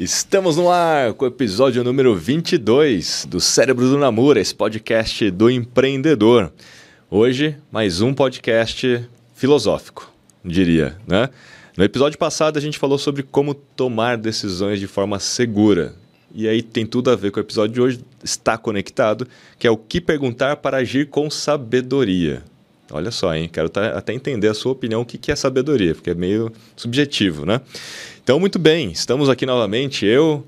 Estamos no ar com o episódio número 22 do Cérebro do Namura, esse podcast do empreendedor. Hoje, mais um podcast filosófico, diria, né? No episódio passado, a gente falou sobre como tomar decisões de forma segura. E aí tem tudo a ver com o episódio de hoje, está conectado, que é o que perguntar para agir com sabedoria. Olha só, hein? Quero até entender a sua opinião, o que é sabedoria, porque é meio subjetivo, né? Então, muito bem, estamos aqui novamente, eu,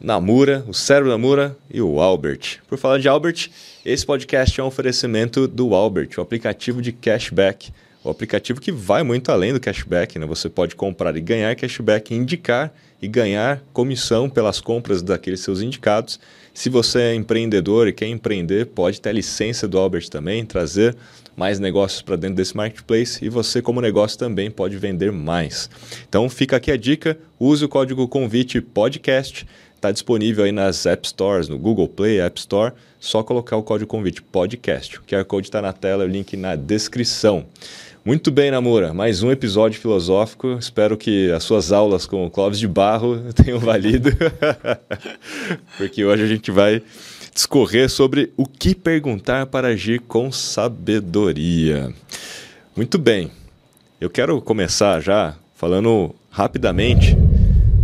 Namura, o Cérebro Namura e o Albert. Por falar de Albert, esse podcast é um oferecimento do Albert, o aplicativo de cashback. O aplicativo que vai muito além do cashback, né? Você pode comprar e ganhar cashback, indicar e ganhar comissão pelas compras daqueles seus indicados. Se você é empreendedor e quer empreender, pode ter a licença do Albert também, trazer mais negócios para dentro desse marketplace e você, como negócio, também pode vender mais. Então fica aqui a dica: use o código convite podcast. Está disponível aí nas App Stores, no Google Play, App Store. Só colocar o código convite podcast. O QR Code está na tela, o link na descrição. Muito bem, Namura. Mais um episódio filosófico. Espero que as suas aulas com o Clóvis de Barro tenham valido. Porque hoje a gente vai discorrer sobre o que perguntar para agir com sabedoria. Muito bem, eu quero começar já falando rapidamente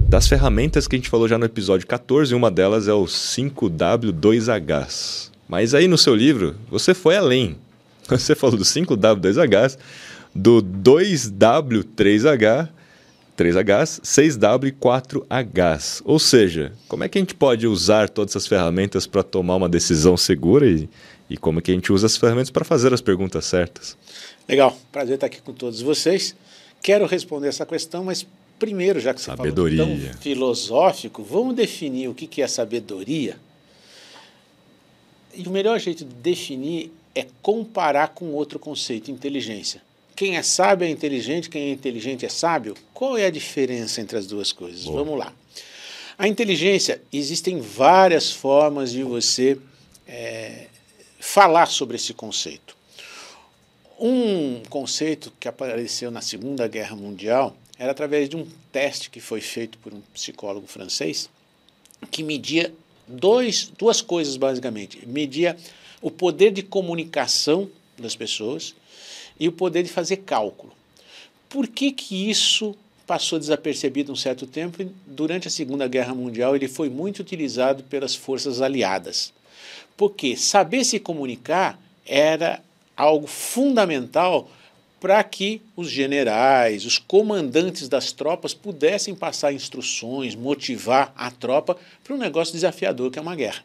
das ferramentas que a gente falou já no episódio 14, uma delas é o 5W2H. Mas aí no seu livro você foi além. Você falou do 5W2H, do 2W3H 3Hs, 6W e 4Hs. Ou seja, como é que a gente pode usar todas essas ferramentas para tomar uma decisão segura e, e como é que a gente usa as ferramentas para fazer as perguntas certas? Legal, prazer estar aqui com todos vocês. Quero responder essa questão, mas primeiro, já que você sabedoria. falou tão filosófico, vamos definir o que é sabedoria. E o melhor jeito de definir é comparar com outro conceito, inteligência. Quem é sábio é inteligente, quem é inteligente é sábio? Qual é a diferença entre as duas coisas? Boa. Vamos lá. A inteligência, existem várias formas de você é, falar sobre esse conceito. Um conceito que apareceu na Segunda Guerra Mundial era através de um teste que foi feito por um psicólogo francês que media dois, duas coisas basicamente. Media o poder de comunicação das pessoas e o poder de fazer cálculo. Por que, que isso passou desapercebido um certo tempo e durante a Segunda Guerra Mundial ele foi muito utilizado pelas forças aliadas? Porque saber se comunicar era algo fundamental para que os generais, os comandantes das tropas pudessem passar instruções, motivar a tropa para um negócio desafiador que é uma guerra.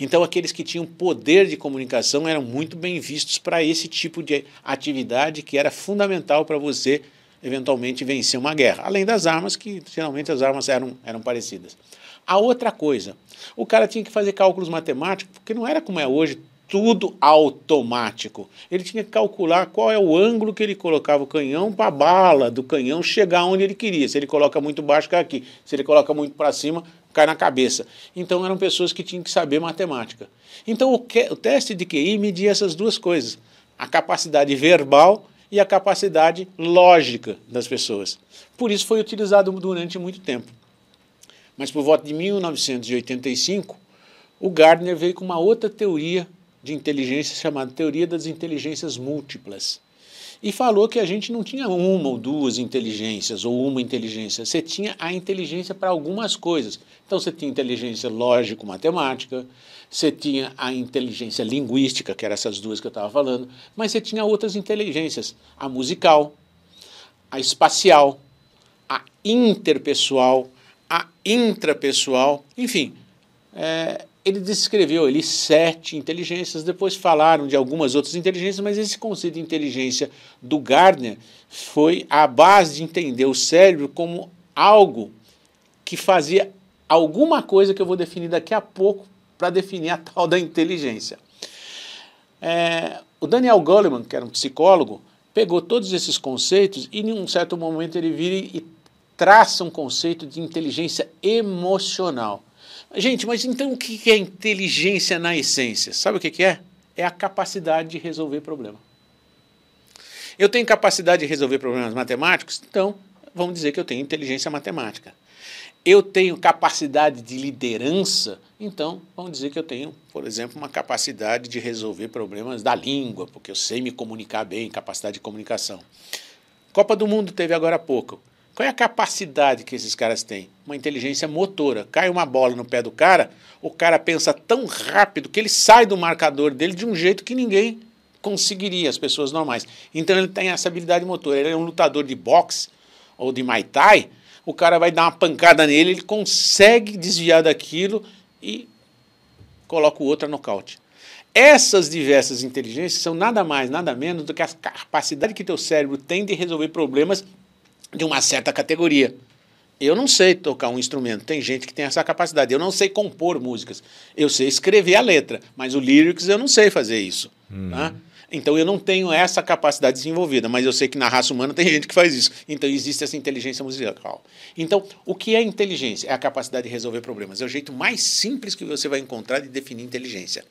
Então, aqueles que tinham poder de comunicação eram muito bem vistos para esse tipo de atividade que era fundamental para você eventualmente vencer uma guerra, além das armas, que geralmente as armas eram, eram parecidas. A outra coisa, o cara tinha que fazer cálculos matemáticos, porque não era como é hoje, tudo automático. Ele tinha que calcular qual é o ângulo que ele colocava o canhão para a bala do canhão chegar onde ele queria. Se ele coloca muito baixo, cai aqui. Se ele coloca muito para cima, cai na cabeça. Então eram pessoas que tinham que saber matemática. Então o, que, o teste de QI media essas duas coisas: a capacidade verbal e a capacidade lógica das pessoas. Por isso foi utilizado durante muito tempo. Mas por volta de 1985, o Gardner veio com uma outra teoria de inteligência chamada teoria das inteligências múltiplas e falou que a gente não tinha uma ou duas inteligências ou uma inteligência, você tinha a inteligência para algumas coisas. Então você tinha inteligência lógico-matemática, você tinha a inteligência linguística, que eram essas duas que eu estava falando, mas você tinha outras inteligências, a musical, a espacial, a interpessoal, a intrapessoal, enfim. É, ele descreveu ali sete inteligências, depois falaram de algumas outras inteligências, mas esse conceito de inteligência do Gardner foi a base de entender o cérebro como algo que fazia alguma coisa que eu vou definir daqui a pouco para definir a tal da inteligência. É, o Daniel Goleman, que era um psicólogo, pegou todos esses conceitos e, em um certo momento, ele vira e traça um conceito de inteligência emocional. Gente, mas então o que é inteligência na essência? Sabe o que é? É a capacidade de resolver problema. Eu tenho capacidade de resolver problemas matemáticos, então vamos dizer que eu tenho inteligência matemática. Eu tenho capacidade de liderança, então vamos dizer que eu tenho, por exemplo, uma capacidade de resolver problemas da língua, porque eu sei me comunicar bem, capacidade de comunicação. Copa do Mundo teve agora há pouco. Qual é a capacidade que esses caras têm? Uma inteligência motora. Cai uma bola no pé do cara, o cara pensa tão rápido que ele sai do marcador dele de um jeito que ninguém conseguiria, as pessoas normais. Então ele tem essa habilidade motora. Ele é um lutador de boxe ou de Muay Thai, o cara vai dar uma pancada nele, ele consegue desviar daquilo e coloca o outro a nocaute. Essas diversas inteligências são nada mais, nada menos do que a capacidade que teu cérebro tem de resolver problemas de uma certa categoria. Eu não sei tocar um instrumento, tem gente que tem essa capacidade. Eu não sei compor músicas. Eu sei escrever a letra, mas o lyrics eu não sei fazer isso. Uhum. Tá? Então eu não tenho essa capacidade desenvolvida, mas eu sei que na raça humana tem gente que faz isso. Então existe essa inteligência musical. Então, o que é inteligência? É a capacidade de resolver problemas. É o jeito mais simples que você vai encontrar de definir inteligência.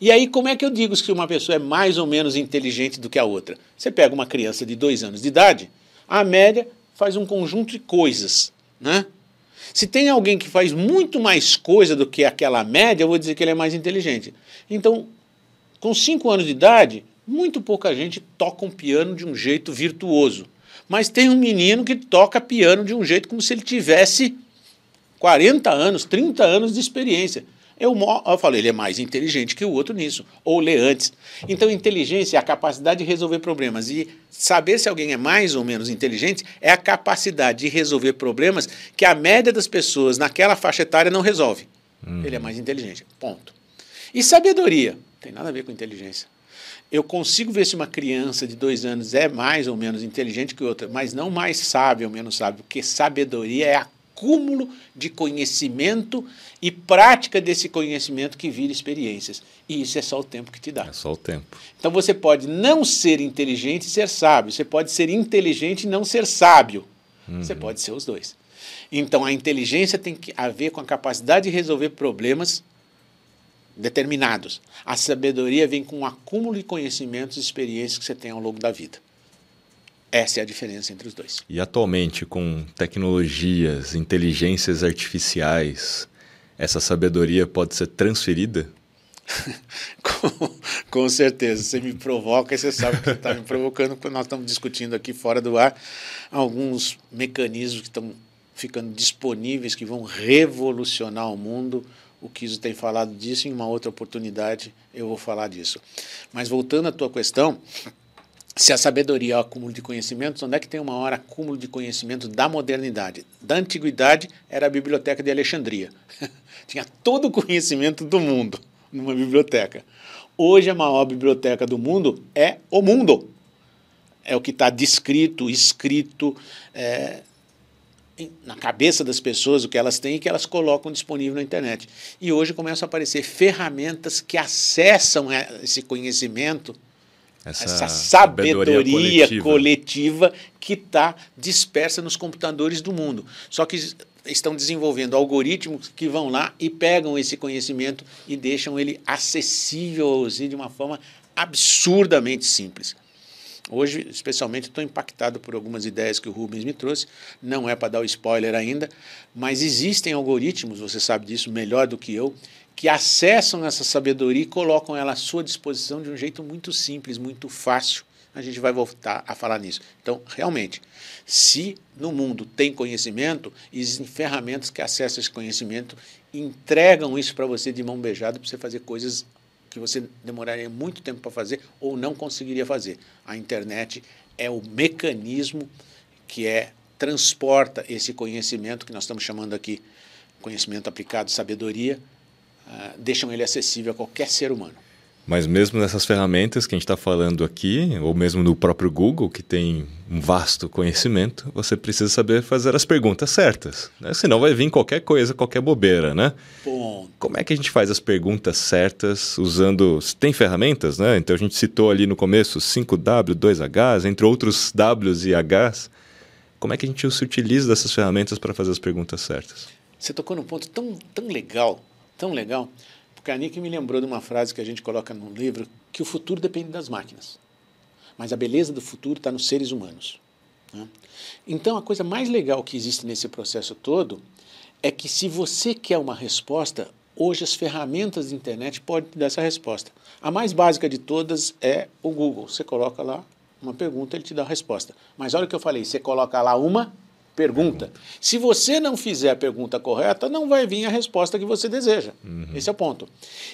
E aí, como é que eu digo se uma pessoa é mais ou menos inteligente do que a outra? Você pega uma criança de dois anos de idade, a média faz um conjunto de coisas. Né? Se tem alguém que faz muito mais coisa do que aquela média, eu vou dizer que ele é mais inteligente. Então, com cinco anos de idade, muito pouca gente toca um piano de um jeito virtuoso. Mas tem um menino que toca piano de um jeito como se ele tivesse 40 anos, 30 anos de experiência. Eu, eu falei, ele é mais inteligente que o outro nisso, ou lê antes. Então, inteligência é a capacidade de resolver problemas. E saber se alguém é mais ou menos inteligente é a capacidade de resolver problemas que a média das pessoas naquela faixa etária não resolve. Uhum. Ele é mais inteligente. Ponto. E sabedoria? Tem nada a ver com inteligência. Eu consigo ver se uma criança de dois anos é mais ou menos inteligente que outra, mas não mais sábio ou menos sábio, porque sabedoria é acúmulo de conhecimento e prática desse conhecimento que vira experiências. E isso é só o tempo que te dá. É só o tempo. Então você pode não ser inteligente e ser sábio. Você pode ser inteligente e não ser sábio. Uhum. Você pode ser os dois. Então a inteligência tem que a ver com a capacidade de resolver problemas determinados. A sabedoria vem com um acúmulo de conhecimentos e experiências que você tem ao longo da vida. Essa é a diferença entre os dois. E atualmente, com tecnologias, inteligências artificiais, essa sabedoria pode ser transferida? com, com, certeza. Você me provoca e você sabe que está me provocando, porque nós estamos discutindo aqui fora do ar alguns mecanismos que estão ficando disponíveis, que vão revolucionar o mundo o Kiso tem falado disso, em uma outra oportunidade eu vou falar disso. Mas voltando à tua questão, se a sabedoria é o acúmulo de conhecimentos, onde é que tem uma hora acúmulo de conhecimento da modernidade? Da antiguidade era a biblioteca de Alexandria. Tinha todo o conhecimento do mundo numa biblioteca. Hoje a maior biblioteca do mundo é o mundo. É o que está descrito, escrito, é, na cabeça das pessoas o que elas têm e que elas colocam disponível na internet. E hoje começam a aparecer ferramentas que acessam esse conhecimento, essa, essa sabedoria, sabedoria, coletiva, coletiva que está dispersa nos computadores do mundo. Só que estão desenvolvendo algoritmos que vão lá e pegam esse conhecimento e deixam ele acessível de uma forma absurdamente simples. Hoje, especialmente, estou impactado por algumas ideias que o Rubens me trouxe. Não é para dar o spoiler ainda, mas existem algoritmos, você sabe disso melhor do que eu, que acessam essa sabedoria e colocam ela à sua disposição de um jeito muito simples, muito fácil. A gente vai voltar a falar nisso. Então, realmente, se no mundo tem conhecimento, existem ferramentas que acessam esse conhecimento, entregam isso para você de mão beijada para você fazer coisas que você demoraria muito tempo para fazer ou não conseguiria fazer. A internet é o mecanismo que é transporta esse conhecimento que nós estamos chamando aqui conhecimento aplicado, sabedoria, uh, deixam ele acessível a qualquer ser humano. Mas mesmo nessas ferramentas que a gente está falando aqui, ou mesmo no próprio Google, que tem um vasto conhecimento, você precisa saber fazer as perguntas certas. Né? Senão vai vir qualquer coisa, qualquer bobeira, né? Ponto. Como é que a gente faz as perguntas certas usando... Tem ferramentas, né? Então a gente citou ali no começo 5W, 2Hs, entre outros Ws e Hs. Como é que a gente se utiliza dessas ferramentas para fazer as perguntas certas? Você tocou num ponto tão, tão legal, tão legal Karnick me lembrou de uma frase que a gente coloca no livro, que o futuro depende das máquinas. Mas a beleza do futuro está nos seres humanos. Né? Então, a coisa mais legal que existe nesse processo todo é que se você quer uma resposta, hoje as ferramentas da internet podem te dar essa resposta. A mais básica de todas é o Google. Você coloca lá uma pergunta, ele te dá a resposta. Mas olha o que eu falei, você coloca lá uma pergunta. Se você não fizer a pergunta correta, não vai vir a resposta que você deseja. Uhum. Esse é o ponto.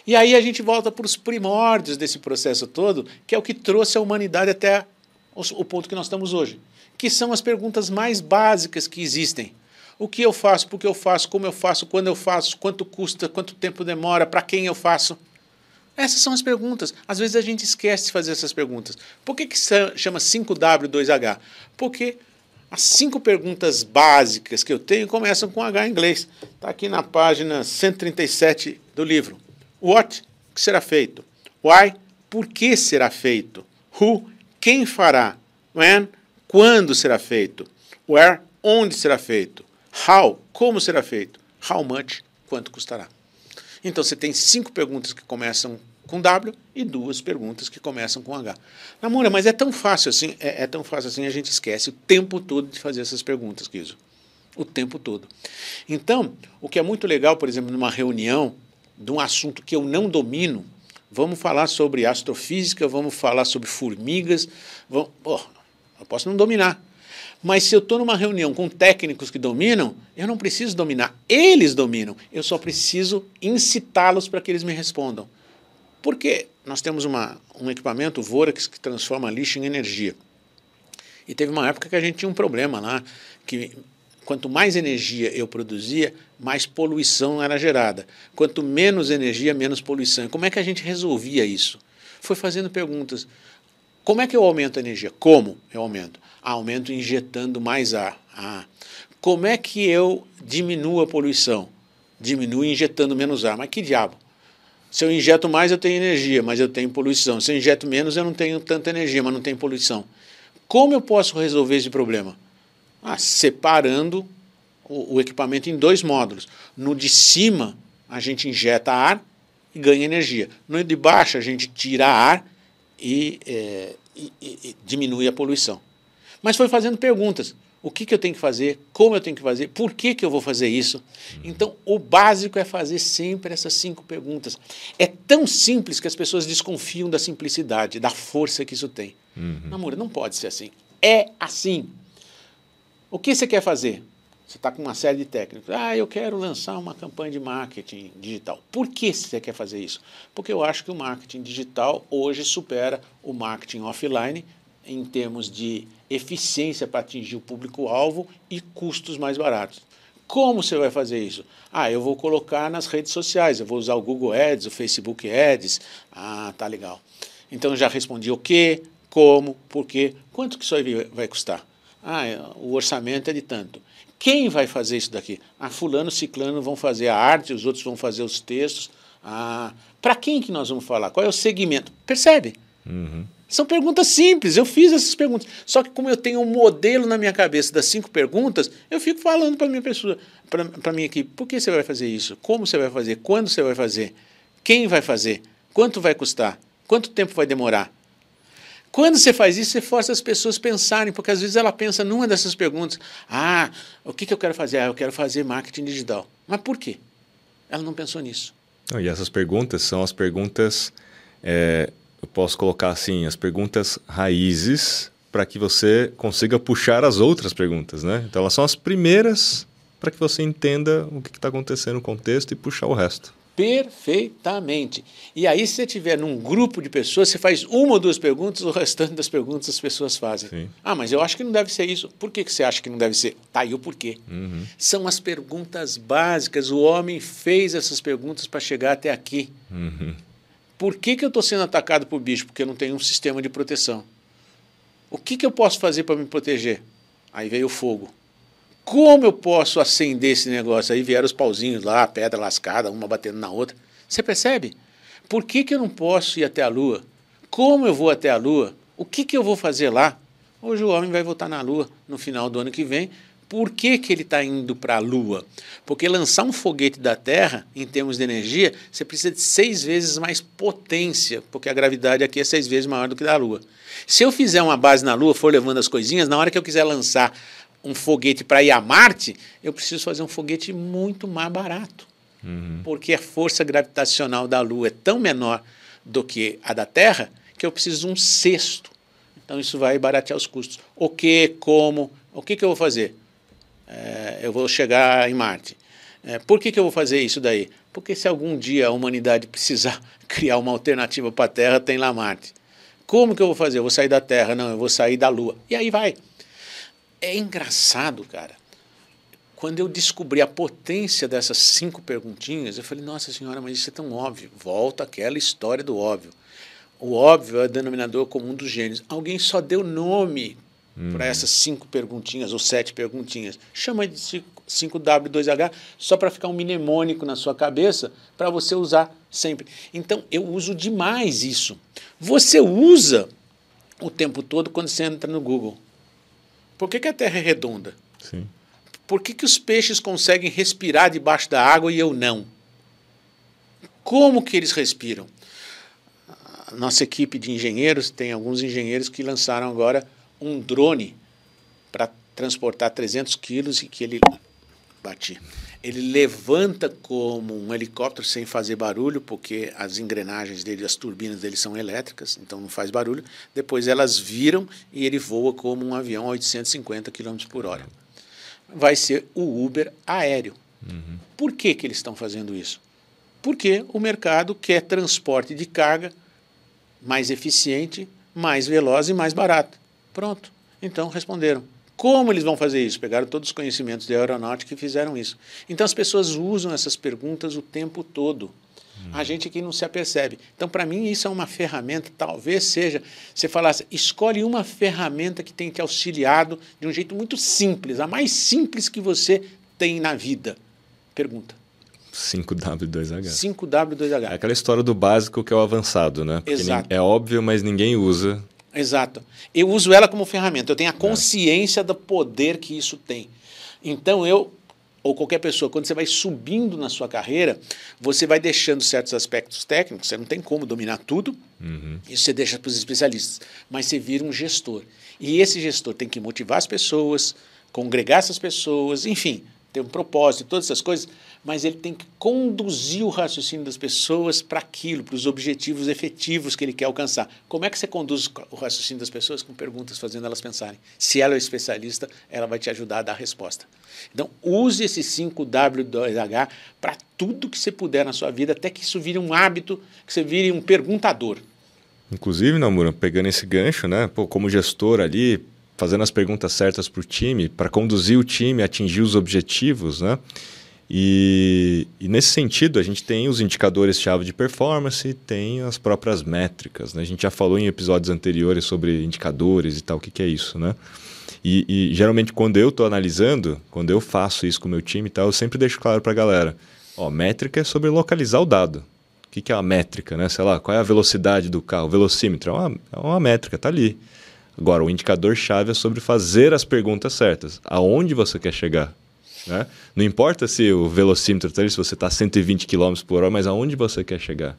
E aí a gente volta para os primórdios desse processo todo, que é o que trouxe a humanidade até o ponto que nós estamos hoje, que são as perguntas mais básicas que existem. O que eu faço, por que eu faço, como eu faço, quando eu faço, quanto custa, quanto tempo demora, para quem eu faço. Essas são as perguntas. Às vezes a gente esquece de fazer essas perguntas. Por que, que chama 5W2H? Porque as cinco perguntas básicas que eu tenho começam com H em inglês. Está aqui na página 137 do livro. What? Que será feito? Why? Por que será feito? Who? Quem fará? When? Quando será feito? Where? Onde será feito? How? Como será feito? How much? Quanto custará? Então você tem cinco perguntas que começam com W e duas perguntas que começam com H. Namora, mas é tão fácil assim, é, é, tão fácil assim, a gente esquece o tempo todo de fazer essas perguntas, Kiso. O tempo todo. Então, o que é muito legal, por exemplo, numa reunião de um assunto que eu não domino, vamos falar sobre astrofísica, vamos falar sobre formigas, vamos, pô, eu posso não dominar. Mas se eu estou numa reunião com técnicos que dominam, eu não preciso dominar, eles dominam. Eu só preciso incitá-los para que eles me respondam. Porque nós temos uma, um equipamento, o Vorax, que transforma lixo em energia. E teve uma época que a gente tinha um problema lá, que quanto mais energia eu produzia, mais poluição era gerada. Quanto menos energia, menos poluição. Como é que a gente resolvia isso? Foi fazendo perguntas. Como é que eu aumento a energia? Como eu aumento? Ah, aumento injetando mais ar. Ah. Como é que eu diminuo a poluição? Diminuo injetando menos ar. Mas que diabo? Se eu injeto mais, eu tenho energia, mas eu tenho poluição. Se eu injeto menos, eu não tenho tanta energia, mas não tenho poluição. Como eu posso resolver esse problema? Ah, separando o, o equipamento em dois módulos. No de cima, a gente injeta ar e ganha energia. No de baixo, a gente tira ar e, é, e, e diminui a poluição. Mas foi fazendo perguntas o que, que eu tenho que fazer, como eu tenho que fazer, por que, que eu vou fazer isso. Então, o básico é fazer sempre essas cinco perguntas. É tão simples que as pessoas desconfiam da simplicidade, da força que isso tem. Uhum. Namoro, não pode ser assim. É assim. O que você quer fazer? Você está com uma série de técnicos. Ah, eu quero lançar uma campanha de marketing digital. Por que você quer fazer isso? Porque eu acho que o marketing digital hoje supera o marketing offline em termos de eficiência para atingir o público-alvo e custos mais baratos. Como você vai fazer isso? Ah, eu vou colocar nas redes sociais, eu vou usar o Google Ads, o Facebook Ads. Ah, tá legal. Então já respondi o que, como, por quê, quanto que isso aí vai custar? Ah, é, o orçamento é de tanto. Quem vai fazer isso daqui? Ah, fulano, ciclano vão fazer a arte, os outros vão fazer os textos. Ah, para quem que nós vamos falar? Qual é o segmento? Percebe? Uhum. São perguntas simples, eu fiz essas perguntas. Só que como eu tenho um modelo na minha cabeça das cinco perguntas, eu fico falando para minha pessoa, para minha equipe, por que você vai fazer isso? Como você vai fazer? Quando você vai fazer? Quem vai fazer? Quanto vai custar? Quanto tempo vai demorar? Quando você faz isso, você força as pessoas a pensarem, porque às vezes ela pensa numa dessas perguntas. Ah, o que, que eu quero fazer? Ah, eu quero fazer marketing digital. Mas por quê? Ela não pensou nisso. E essas perguntas são as perguntas é, eu posso colocar assim, as perguntas raízes para que você consiga puxar as outras perguntas, né? Então elas são as primeiras para que você entenda o que está acontecendo no contexto e puxar o resto. Perfeitamente. E aí, se você tiver num grupo de pessoas, você faz uma ou duas perguntas, o restante das perguntas as pessoas fazem. Sim. Ah, mas eu acho que não deve ser isso. Por que, que você acha que não deve ser? Tá aí o porquê. Uhum. São as perguntas básicas. O homem fez essas perguntas para chegar até aqui. Uhum. Por que, que eu estou sendo atacado por bicho? Porque eu não tenho um sistema de proteção. O que, que eu posso fazer para me proteger? Aí veio o fogo. Como eu posso acender esse negócio? Aí vieram os pauzinhos lá, pedra lascada, uma batendo na outra. Você percebe? Por que, que eu não posso ir até a Lua? Como eu vou até a Lua? O que, que eu vou fazer lá? Hoje o homem vai voltar na Lua no final do ano que vem por que, que ele está indo para a Lua? Porque lançar um foguete da Terra, em termos de energia, você precisa de seis vezes mais potência, porque a gravidade aqui é seis vezes maior do que da Lua. Se eu fizer uma base na Lua, for levando as coisinhas, na hora que eu quiser lançar um foguete para ir a Marte, eu preciso fazer um foguete muito mais barato. Uhum. Porque a força gravitacional da Lua é tão menor do que a da Terra que eu preciso de um sexto. Então isso vai baratear os custos. O que, como, o que, que eu vou fazer? É, eu vou chegar em Marte. É, por que, que eu vou fazer isso daí? Porque se algum dia a humanidade precisar criar uma alternativa para a Terra, tem lá Marte. Como que eu vou fazer? Eu vou sair da Terra? Não, eu vou sair da Lua. E aí vai. É engraçado, cara. Quando eu descobri a potência dessas cinco perguntinhas, eu falei, nossa senhora, mas isso é tão óbvio. Volta aquela história do óbvio. O óbvio é o denominador comum dos gênios. Alguém só deu nome para essas cinco perguntinhas ou sete perguntinhas. Chama de 5W2H só para ficar um mnemônico na sua cabeça para você usar sempre. Então, eu uso demais isso. Você usa o tempo todo quando você entra no Google. Por que, que a Terra é redonda? Sim. Por que, que os peixes conseguem respirar debaixo da água e eu não? Como que eles respiram? Nossa equipe de engenheiros tem alguns engenheiros que lançaram agora um drone para transportar 300 quilos e que ele bati. Ele levanta como um helicóptero sem fazer barulho, porque as engrenagens dele, as turbinas dele são elétricas, então não faz barulho. Depois elas viram e ele voa como um avião a 850 km por hora. Vai ser o Uber aéreo. Uhum. Por que, que eles estão fazendo isso? Porque o mercado quer transporte de carga mais eficiente, mais veloz e mais barato. Pronto. Então responderam. Como eles vão fazer isso? Pegaram todos os conhecimentos de aeronáutica e fizeram isso. Então as pessoas usam essas perguntas o tempo todo. Hum. A gente aqui não se apercebe. Então, para mim, isso é uma ferramenta, talvez seja, você falasse, escolhe uma ferramenta que tem te auxiliado de um jeito muito simples, a mais simples que você tem na vida. Pergunta. 5W2H. 5W2H. É aquela história do básico que é o avançado, né? Porque Exato. É óbvio, mas ninguém usa. Exato. Eu uso ela como ferramenta, eu tenho a é. consciência é. do poder que isso tem. Então eu, ou qualquer pessoa, quando você vai subindo na sua carreira, você vai deixando certos aspectos técnicos, você não tem como dominar tudo, uhum. isso você deixa para os especialistas, mas você vira um gestor. E esse gestor tem que motivar as pessoas, congregar essas pessoas, enfim, ter um propósito, todas essas coisas, mas ele tem que conduzir o raciocínio das pessoas para aquilo, para os objetivos efetivos que ele quer alcançar. Como é que você conduz o raciocínio das pessoas com perguntas, fazendo elas pensarem? Se ela é especialista, ela vai te ajudar a dar a resposta. Então, use esse 5W2H para tudo que você puder na sua vida, até que isso vire um hábito, que você vire um perguntador. Inclusive, Namura, pegando esse gancho, né? Pô, como gestor ali, fazendo as perguntas certas para o time, para conduzir o time atingir os objetivos, né? E, e, nesse sentido, a gente tem os indicadores-chave de performance e tem as próprias métricas. Né? A gente já falou em episódios anteriores sobre indicadores e tal, o que, que é isso, né? E, e geralmente, quando eu estou analisando, quando eu faço isso com o meu time e tal, eu sempre deixo claro para a galera: ó, métrica é sobre localizar o dado. O que, que é a métrica, né? Sei lá, qual é a velocidade do carro? O velocímetro é uma, é uma métrica, tá ali. Agora, o indicador-chave é sobre fazer as perguntas certas. Aonde você quer chegar? Né? Não importa se o velocímetro está ali, se você está a 120 km por hora, mas aonde você quer chegar?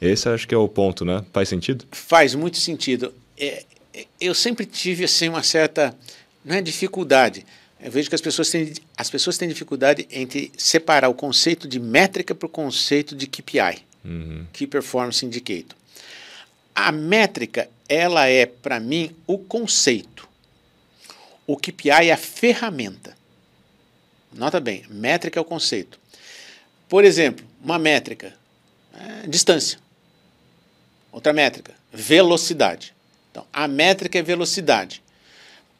Esse acho que é o ponto, né? Faz sentido? Faz muito sentido. É, é eu sempre tive assim, uma certa não é dificuldade. Eu vejo que as pessoas têm, as pessoas têm dificuldade entre separar o conceito de métrica para o conceito de KPI, uhum. Key Performance Indicator. A métrica, ela é, para mim, o conceito. O KPI é a ferramenta. Nota bem, métrica é o conceito. Por exemplo, uma métrica, é, distância. Outra métrica, velocidade. Então, a métrica é velocidade.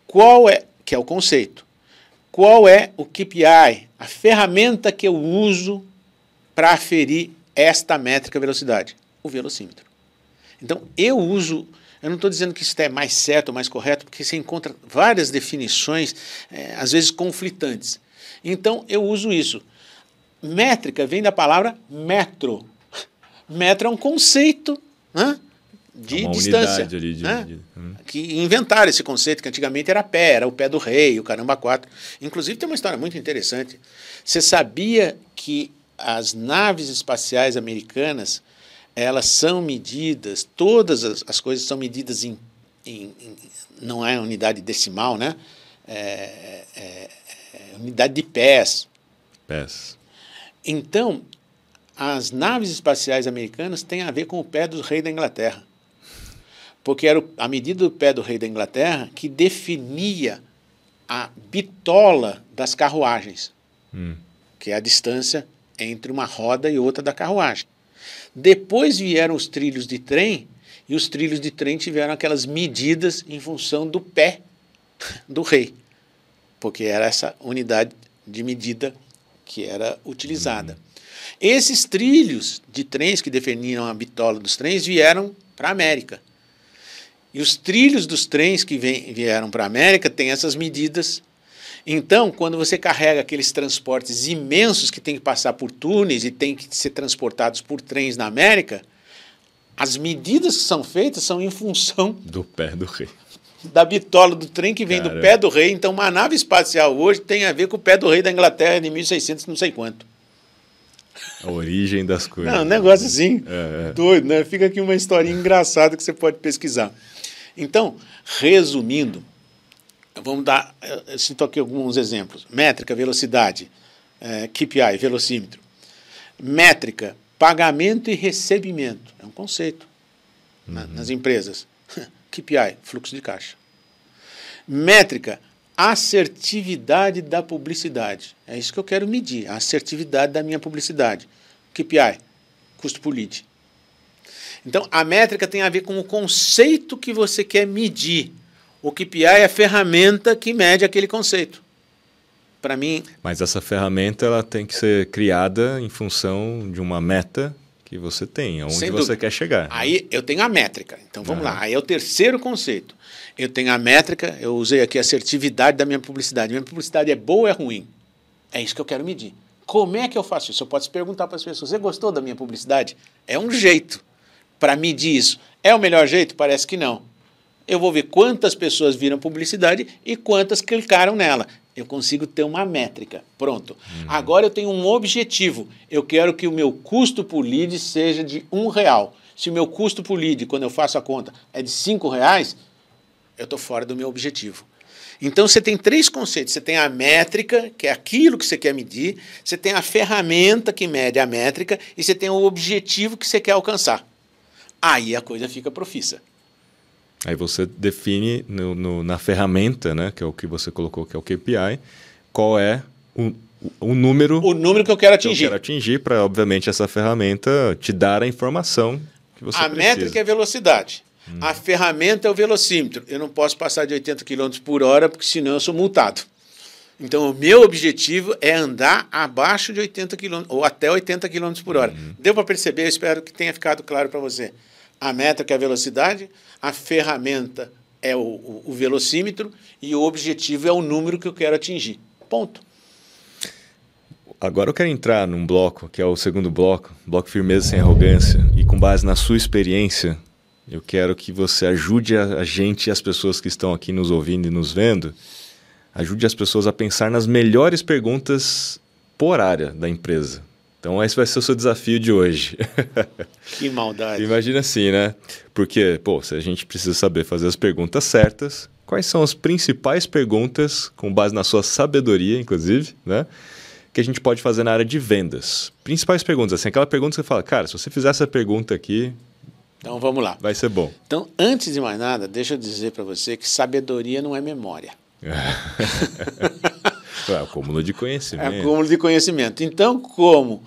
Qual é, que é o conceito? Qual é o KPI, a ferramenta que eu uso para aferir esta métrica velocidade? O velocímetro. Então, eu uso, eu não estou dizendo que isso é mais certo ou mais correto, porque você encontra várias definições, é, às vezes conflitantes. Então, eu uso isso. Métrica vem da palavra metro. Metro é um conceito né, de distância. Ali de, né, de, hum. Que inventaram esse conceito, que antigamente era pé, era o pé do rei, o caramba quatro. Inclusive, tem uma história muito interessante. Você sabia que as naves espaciais americanas elas são medidas, todas as, as coisas são medidas em em, em, não é unidade decimal, né? É, é, é unidade de pés. Pés. Então, as naves espaciais americanas têm a ver com o pé do rei da Inglaterra. Porque era a medida do pé do rei da Inglaterra que definia a bitola das carruagens, hum. que é a distância entre uma roda e outra da carruagem. Depois vieram os trilhos de trem, e os trilhos de trem tiveram aquelas medidas em função do pé do rei, porque era essa unidade de medida que era utilizada. Hum. Esses trilhos de trens que definiam a bitola dos trens vieram para a América. E os trilhos dos trens que vem, vieram para a América têm essas medidas. Então, quando você carrega aqueles transportes imensos que tem que passar por túneis e tem que ser transportados por trens na América, as medidas que são feitas são em função do pé do rei. Da bitola do trem que vem do pé do rei. Então, uma nave espacial hoje tem a ver com o pé do rei da Inglaterra de 1600, não sei quanto. A origem das coisas. Não, um negócio assim, é, é. doido, né? Fica aqui uma historinha engraçada que você pode pesquisar. Então, resumindo, vamos dar, eu cito aqui alguns exemplos. Métrica, velocidade, é, KPI, velocímetro. Métrica, pagamento e recebimento. É um conceito uhum. na, nas empresas. KPI, fluxo de caixa. Métrica, assertividade da publicidade. É isso que eu quero medir, a assertividade da minha publicidade. KPI, custo por lead. Então, a métrica tem a ver com o conceito que você quer medir. O KPI é a ferramenta que mede aquele conceito. Para mim. Mas essa ferramenta ela tem que ser criada em função de uma meta que você tem, aonde você quer chegar. Aí eu tenho a métrica. Então vamos lá. Aí é o terceiro conceito. Eu tenho a métrica, eu usei aqui a assertividade da minha publicidade. Minha publicidade é boa ou é ruim? É isso que eu quero medir. Como é que eu faço isso? Eu posso perguntar para as pessoas: você gostou da minha publicidade? É um jeito para medir isso. É o melhor jeito? Parece que não. Eu vou ver quantas pessoas viram publicidade e quantas clicaram nela. Eu consigo ter uma métrica. Pronto. Uhum. Agora eu tenho um objetivo. Eu quero que o meu custo por lead seja de um real. Se o meu custo por lead, quando eu faço a conta, é de cinco reais, eu estou fora do meu objetivo. Então você tem três conceitos. Você tem a métrica, que é aquilo que você quer medir, você tem a ferramenta que mede a métrica, e você tem o objetivo que você quer alcançar aí a coisa fica profissa. Aí você define no, no, na ferramenta, né, que é o que você colocou, que é o KPI, qual é o, o número... O número que eu quero atingir. Que eu quero atingir para, obviamente, essa ferramenta te dar a informação que você a precisa. A métrica é velocidade. Hum. A ferramenta é o velocímetro. Eu não posso passar de 80 km por hora, porque senão eu sou multado. Então, o meu objetivo é andar abaixo de 80 km, ou até 80 km por hora. Uhum. Deu para perceber? Eu espero que tenha ficado claro para você. A métrica é a velocidade, a ferramenta é o, o, o velocímetro e o objetivo é o número que eu quero atingir. Ponto. Agora eu quero entrar num bloco, que é o segundo bloco, bloco firmeza sem arrogância, e com base na sua experiência, eu quero que você ajude a, a gente e as pessoas que estão aqui nos ouvindo e nos vendo, ajude as pessoas a pensar nas melhores perguntas por área da empresa. Então esse vai ser o seu desafio de hoje. Que maldade. Imagina assim, né? Porque, pô, se a gente precisa saber fazer as perguntas certas, quais são as principais perguntas, com base na sua sabedoria, inclusive, né? Que a gente pode fazer na área de vendas. Principais perguntas, assim, aquela pergunta que você fala, cara, se você fizer essa pergunta aqui. Então vamos lá. Vai ser bom. Então, antes de mais nada, deixa eu dizer para você que sabedoria não é memória. É acúmulo de conhecimento. É acúmulo de conhecimento. Então, como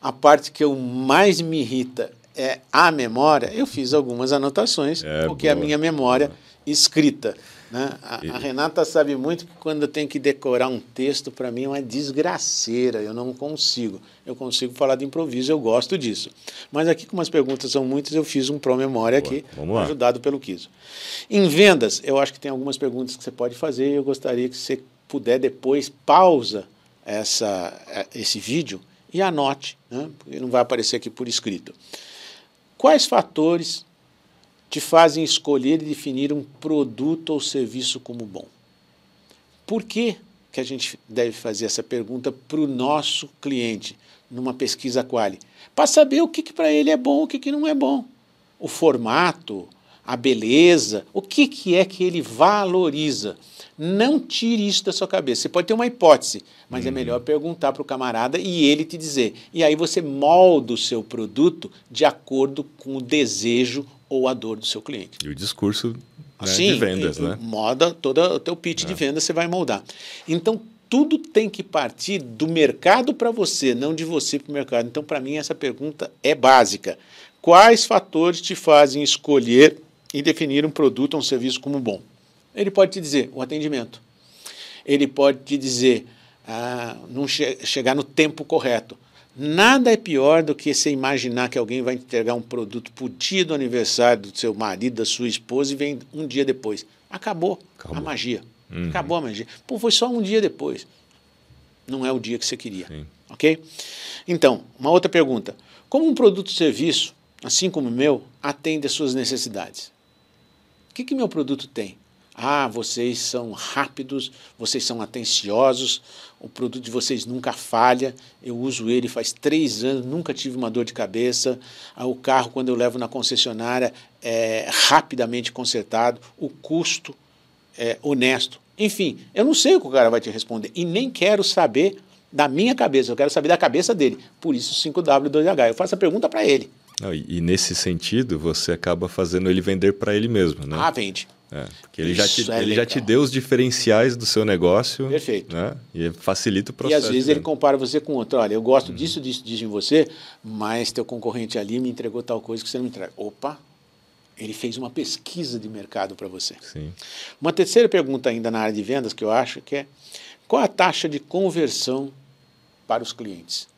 a parte que eu mais me irrita é a memória, eu fiz algumas anotações, é, porque boa, a minha memória escrita. Né? A, a, Renata sabe muito que quando eu tenho que decorar um texto, para mim é uma desgraceira, eu não consigo. Eu consigo falar de improviso, eu gosto disso. Mas aqui, como as perguntas são muitas, eu fiz um pró-memória aqui, ajudado pelo Kiso. Em vendas, eu acho que tem algumas perguntas que você pode fazer e eu gostaria que você puder depois, pausa essa, é, esse vídeo e anote, né? porque não vai aparecer aqui por escrito. Quais fatores te fazem escolher e definir um produto ou serviço como bom? Por que, que a gente deve fazer essa pergunta para o nosso cliente numa pesquisa quali? Para saber o que, que para ele é bom o que, que não é bom. O formato, a beleza, o que, que é que ele valoriza? Não tire isso da sua cabeça. Você pode ter uma hipótese, mas uhum. é melhor perguntar para o camarada e ele te dizer. E aí você molda o seu produto de acordo com o desejo ou a dor do seu cliente. E o discurso né, Sim, de vendas, né? Moda, todo o teu pitch é. de venda você vai moldar. Então, tudo tem que partir do mercado para você, não de você para o mercado. Então, para mim, essa pergunta é básica. Quais fatores te fazem escolher e definir um produto ou um serviço como bom? Ele pode te dizer o atendimento. Ele pode te dizer ah, não che chegar no tempo correto. Nada é pior do que você imaginar que alguém vai entregar um produto por dia do aniversário do seu marido, da sua esposa e vem um dia depois. Acabou, Acabou. a magia. Uhum. Acabou a magia. Pô, foi só um dia depois. Não é o dia que você queria. Sim. Ok? Então, uma outra pergunta. Como um produto ou serviço, assim como o meu, atende às suas necessidades? O que, que meu produto tem? Ah, vocês são rápidos, vocês são atenciosos, o produto de vocês nunca falha. Eu uso ele faz três anos, nunca tive uma dor de cabeça. Ah, o carro, quando eu levo na concessionária, é rapidamente consertado. O custo é honesto. Enfim, eu não sei o que o cara vai te responder e nem quero saber da minha cabeça, eu quero saber da cabeça dele. Por isso 5W2H. Eu faço a pergunta para ele. E, e, nesse sentido, você acaba fazendo ele vender para ele mesmo, né? Ah, vende. É, porque ele, já te, é ele já te deu os diferenciais do seu negócio. Perfeito. Né? E facilita o processo. E às vezes ele compara você com outro. Olha, eu gosto uhum. disso, disso, disso em você, mas teu concorrente ali me entregou tal coisa que você não me entrega. Opa, ele fez uma pesquisa de mercado para você. Sim. Uma terceira pergunta ainda na área de vendas que eu acho que é qual a taxa de conversão para os clientes?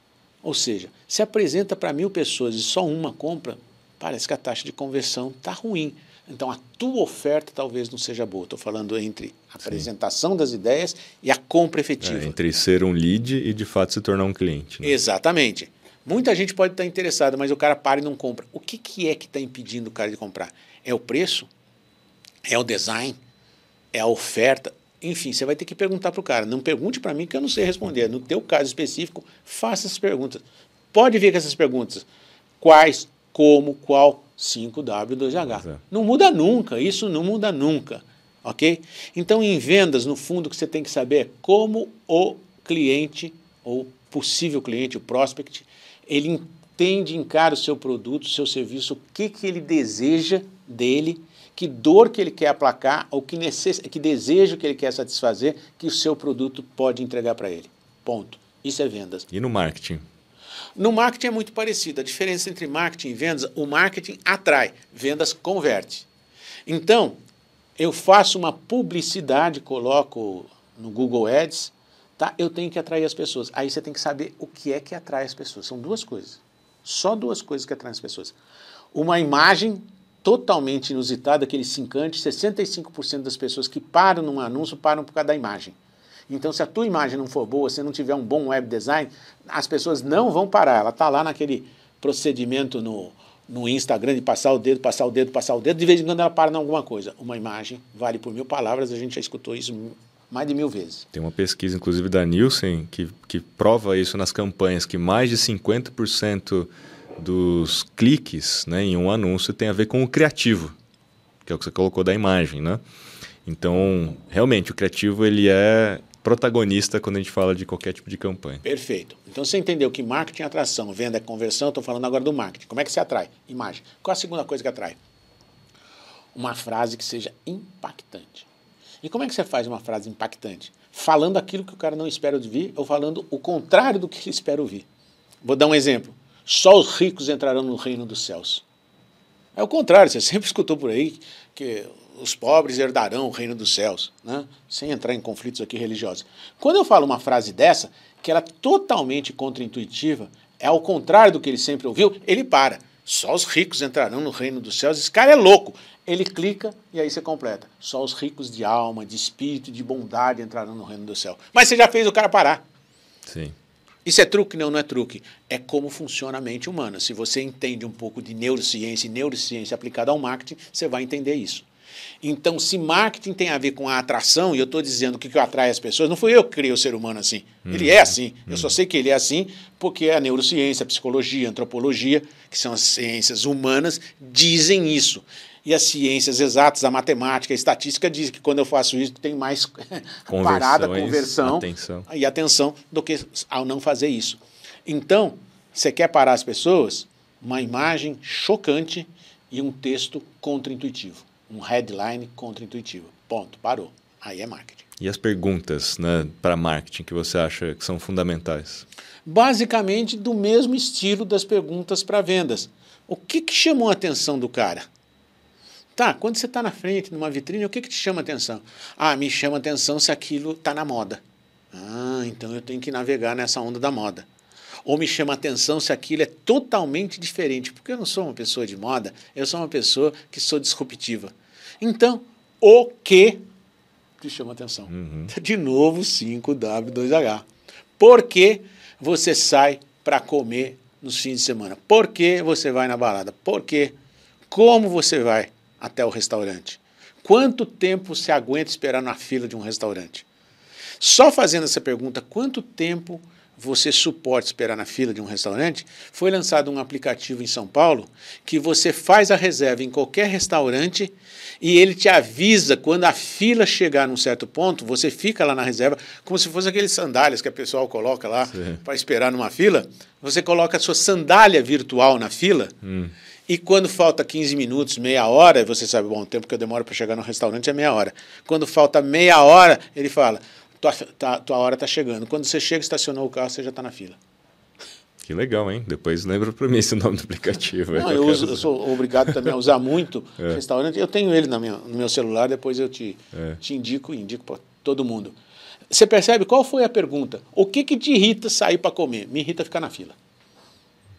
Ou seja, se apresenta para mil pessoas e só uma compra, parece que a taxa de conversão está ruim. Então a tua oferta talvez não seja boa. Estou falando entre a Sim. apresentação das ideias e a compra efetiva. É, entre ser um lead e de fato se tornar um cliente. Né? Exatamente. Muita gente pode estar interessada, mas o cara para e não compra. O que, que é que está impedindo o cara de comprar? É o preço? É o design? É a oferta? Enfim, você vai ter que perguntar para o cara. Não pergunte para mim que eu não sei responder. No teu caso específico, faça essas perguntas. Pode vir com essas perguntas. Quais, como, qual, 5W2H. Não muda nunca, isso não muda nunca, ok? Então, em vendas, no fundo, o que você tem que saber é como o cliente, ou possível cliente, o prospect, ele entende, encara o seu produto, o seu serviço, o que, que ele deseja dele, que dor que ele quer aplacar, ou que, necess... que desejo que ele quer satisfazer, que o seu produto pode entregar para ele. Ponto. Isso é vendas. E no marketing? No marketing é muito parecido. A diferença entre marketing e vendas, o marketing atrai, vendas converte. Então, eu faço uma publicidade, coloco no Google Ads, tá? Eu tenho que atrair as pessoas. Aí você tem que saber o que é que atrai as pessoas. São duas coisas. Só duas coisas que atraem as pessoas. Uma imagem totalmente inusitada, aquele cincante, 65% das pessoas que param num anúncio param por causa da imagem. Então, se a tua imagem não for boa, se não tiver um bom web design, as pessoas não vão parar. Ela está lá naquele procedimento no, no Instagram de passar o dedo, passar o dedo, passar o dedo. De vez em quando ela para em alguma coisa. Uma imagem vale por mil palavras, a gente já escutou isso mais de mil vezes. Tem uma pesquisa, inclusive, da Nielsen, que, que prova isso nas campanhas, que mais de 50% dos cliques né, em um anúncio tem a ver com o criativo, que é o que você colocou da imagem, né? Então, realmente, o criativo ele é protagonista quando a gente fala de qualquer tipo de campanha. Perfeito. Então você entendeu que marketing é atração, venda é conversão, estou falando agora do marketing. Como é que se atrai? Imagem. Qual a segunda coisa que atrai? Uma frase que seja impactante. E como é que você faz uma frase impactante? Falando aquilo que o cara não espera ouvir ou falando o contrário do que ele espera ouvir. Vou dar um exemplo. Só os ricos entrarão no reino dos céus. É o contrário, você sempre escutou por aí que os pobres herdarão o reino dos céus, né? sem entrar em conflitos aqui religiosos. Quando eu falo uma frase dessa, que ela é totalmente contraintuitiva, é ao contrário do que ele sempre ouviu, ele para. Só os ricos entrarão no reino dos céus. Esse cara é louco. Ele clica e aí você completa. Só os ricos de alma, de espírito, de bondade entrarão no reino do céu. Mas você já fez o cara parar. Sim. Isso é truque? Não, não é truque. É como funciona a mente humana. Se você entende um pouco de neurociência e neurociência aplicada ao marketing, você vai entender isso. Então, se marketing tem a ver com a atração, e eu estou dizendo o que, que atrai as pessoas, não fui eu que criei o ser humano assim. Hum. Ele é assim. Hum. Eu só sei que ele é assim porque a neurociência, a psicologia, a antropologia, que são as ciências humanas, dizem isso. E as ciências exatas, a matemática, a estatística diz que quando eu faço isso tem mais parada, conversão atenção. e atenção do que ao não fazer isso. Então, você quer parar as pessoas? Uma imagem chocante e um texto contra-intuitivo. Um headline contra-intuitivo. Ponto, parou. Aí é marketing. E as perguntas né, para marketing que você acha que são fundamentais? Basicamente do mesmo estilo das perguntas para vendas. O que, que chamou a atenção do cara? Tá, quando você está na frente, numa vitrine, o que, que te chama atenção? Ah, me chama atenção se aquilo está na moda. Ah, então eu tenho que navegar nessa onda da moda. Ou me chama atenção se aquilo é totalmente diferente, porque eu não sou uma pessoa de moda, eu sou uma pessoa que sou disruptiva. Então, o que te chama atenção? Uhum. De novo, 5W2H. Por que você sai para comer nos fins de semana? Por que você vai na balada? Por quê? Como você vai até o restaurante? Quanto tempo você aguenta esperar na fila de um restaurante? Só fazendo essa pergunta, quanto tempo você suporta esperar na fila de um restaurante? Foi lançado um aplicativo em São Paulo que você faz a reserva em qualquer restaurante e ele te avisa quando a fila chegar num certo ponto, você fica lá na reserva, como se fosse aqueles sandálias que a pessoal coloca lá para esperar numa fila. Você coloca a sua sandália virtual na fila. Hum. E quando falta 15 minutos, meia hora, você sabe, bom, o tempo que eu demoro para chegar no restaurante é meia hora. Quando falta meia hora, ele fala: tua, tá, tua hora está chegando. Quando você chega, estacionou o carro, você já está na fila. Que legal, hein? Depois lembra para mim esse nome do aplicativo. Não, eu, uso, eu, sou obrigado também a usar muito é. restaurante. Eu tenho ele na minha, no meu celular, depois eu te, é. te indico e indico para todo mundo. Você percebe qual foi a pergunta? O que, que te irrita sair para comer? Me irrita ficar na fila.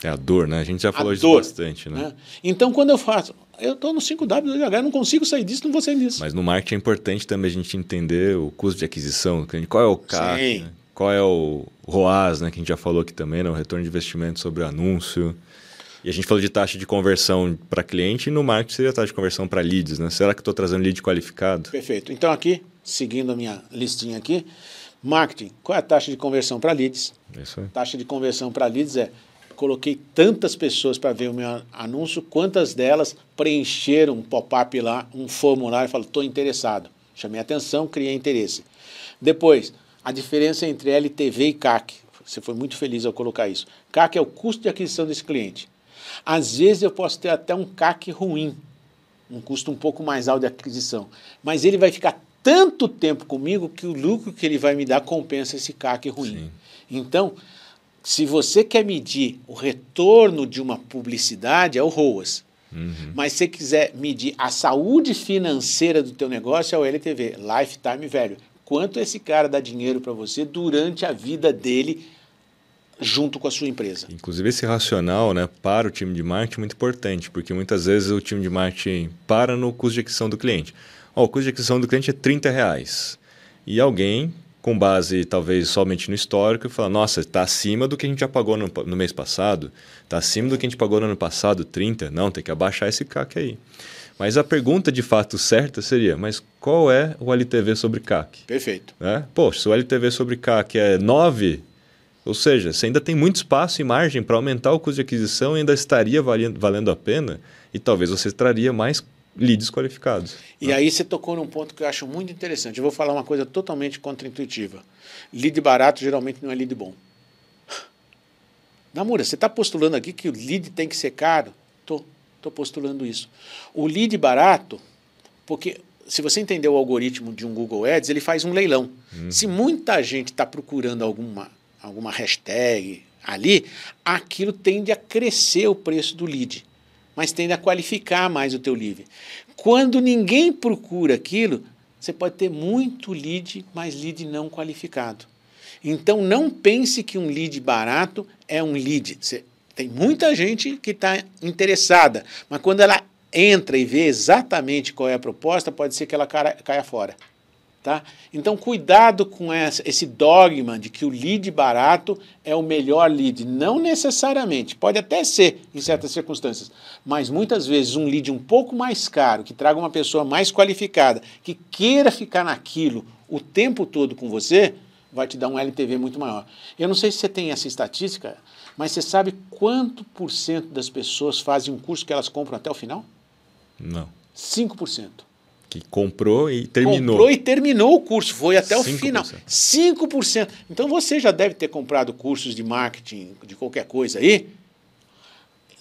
É a dor, né? A gente já falou a disso dor, bastante, né? né? Então, quando eu faço, eu estou no 5W, eu não consigo sair disso, não vou sair disso. Mas no marketing é importante também a gente entender o custo de aquisição, qual é o CAC, né? qual é o ROAS, né? Que a gente já falou aqui também, né? o retorno de investimento sobre anúncio. E a gente falou de taxa de conversão para cliente e no marketing seria a taxa de conversão para leads, né? Será que estou trazendo lead qualificado? Perfeito. Então aqui, seguindo a minha listinha aqui, marketing, qual é a taxa de conversão para leads? Isso aí. Taxa de conversão para leads é coloquei tantas pessoas para ver o meu anúncio, quantas delas preencheram um pop-up lá, um formulário e falaram, estou interessado. Chamei atenção, criei interesse. Depois, a diferença entre LTV e CAC. Você foi muito feliz ao colocar isso. CAC é o custo de aquisição desse cliente. Às vezes eu posso ter até um CAC ruim, um custo um pouco mais alto de aquisição, mas ele vai ficar tanto tempo comigo que o lucro que ele vai me dar compensa esse CAC ruim. Sim. Então, se você quer medir o retorno de uma publicidade, é o ROAS. Uhum. Mas se você quiser medir a saúde financeira do teu negócio, é o LTV, Lifetime Value. Quanto esse cara dá dinheiro para você durante a vida dele junto com a sua empresa. Inclusive esse racional né, para o time de marketing é muito importante, porque muitas vezes o time de marketing para no custo de aquisição do cliente. Oh, o custo de aquisição do cliente é 30 reais. E alguém com base talvez somente no histórico, e falar, nossa, está acima do que a gente já pagou no, no mês passado, está acima do que a gente pagou no ano passado, 30, não, tem que abaixar esse CAC aí. Mas a pergunta de fato certa seria, mas qual é o LTV sobre CAC? Perfeito. Né? Poxa, se o LTV sobre CAC é 9, ou seja, você ainda tem muito espaço e margem para aumentar o custo de aquisição e ainda estaria valendo, valendo a pena, e talvez você traria mais leads qualificados. E né? aí você tocou num ponto que eu acho muito interessante. Eu vou falar uma coisa totalmente contraintuitiva. Lead barato geralmente não é lead bom. Namura, você está postulando aqui que o lead tem que ser caro? Tô, tô postulando isso. O lead barato, porque se você entender o algoritmo de um Google Ads, ele faz um leilão. Uhum. Se muita gente está procurando alguma, alguma hashtag ali, aquilo tende a crescer o preço do lead mas tende a qualificar mais o teu lead. Quando ninguém procura aquilo, você pode ter muito lead, mas lead não qualificado. Então não pense que um lead barato é um lead. Você, tem muita gente que está interessada, mas quando ela entra e vê exatamente qual é a proposta, pode ser que ela caia fora. Tá? Então, cuidado com essa, esse dogma de que o lead barato é o melhor lead. Não necessariamente, pode até ser em certas circunstâncias, mas muitas vezes um lead um pouco mais caro, que traga uma pessoa mais qualificada, que queira ficar naquilo o tempo todo com você, vai te dar um LTV muito maior. Eu não sei se você tem essa estatística, mas você sabe quanto por cento das pessoas fazem um curso que elas compram até o final? Não. 5%. Que comprou e terminou. Comprou e terminou o curso, foi até o 5%. final. 5%. Então você já deve ter comprado cursos de marketing, de qualquer coisa aí.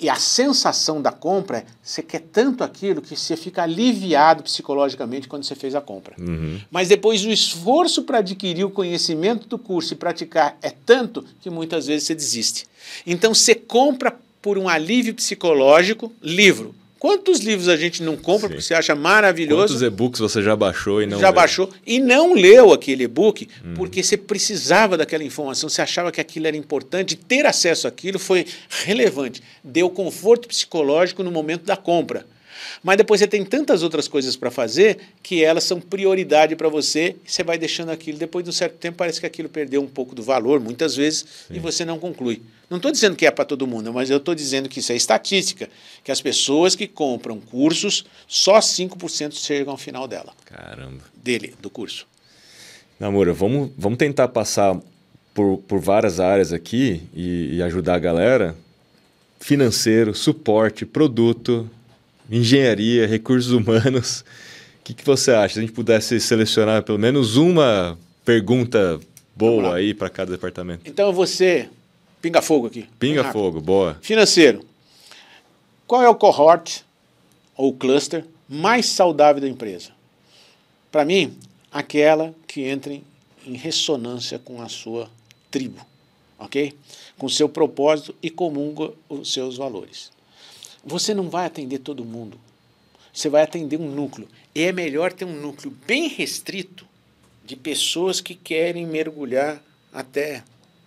E a sensação da compra é você quer tanto aquilo que você fica aliviado psicologicamente quando você fez a compra. Uhum. Mas depois o esforço para adquirir o conhecimento do curso e praticar é tanto que muitas vezes você desiste. Então você compra por um alívio psicológico livro. Quantos livros a gente não compra Sim. porque você acha maravilhoso? Quantos e-books você já baixou e não já leu? baixou e não leu aquele e-book porque você precisava daquela informação, você achava que aquilo era importante, ter acesso àquilo foi relevante, deu conforto psicológico no momento da compra. Mas depois você tem tantas outras coisas para fazer que elas são prioridade para você e você vai deixando aquilo. Depois de um certo tempo parece que aquilo perdeu um pouco do valor, muitas vezes, e você não conclui. Não estou dizendo que é para todo mundo, mas eu estou dizendo que isso é estatística, que as pessoas que compram cursos, só 5% chegam ao final dela, Caramba. dele, do curso. Namora, vamos, vamos tentar passar por, por várias áreas aqui e, e ajudar a galera. Financeiro, suporte, produto, engenharia, recursos humanos. O que, que você acha? Se a gente pudesse selecionar pelo menos uma pergunta boa aí para cada departamento. Então você, pinga fogo aqui. Pinga fogo, boa. Financeiro. Qual é o cohort ou cluster mais saudável da empresa? Para mim, aquela que entra em- ressonância com a sua tribo, ok? Com seu propósito e comunga os seus valores. Você não vai atender todo mundo. Você vai atender um núcleo. E é melhor ter um núcleo bem restrito de pessoas que querem mergulhar até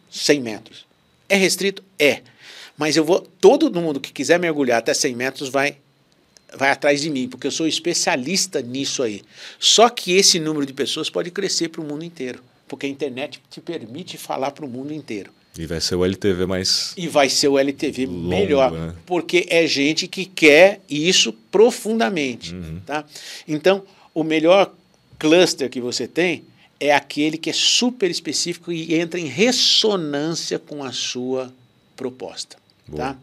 100 metros. É restrito? É. Mas eu vou. Todo mundo que quiser mergulhar até 100 metros vai, vai atrás de mim, porque eu sou especialista nisso aí. Só que esse número de pessoas pode crescer para o mundo inteiro, porque a internet te permite falar para o mundo inteiro. E vai ser o LTV mais. E vai ser o LTV Longo, melhor, né? porque é gente que quer isso profundamente. Tá? Então, o melhor cluster que você tem é aquele que é super específico e entra em ressonância com a sua proposta. Boa. Tá?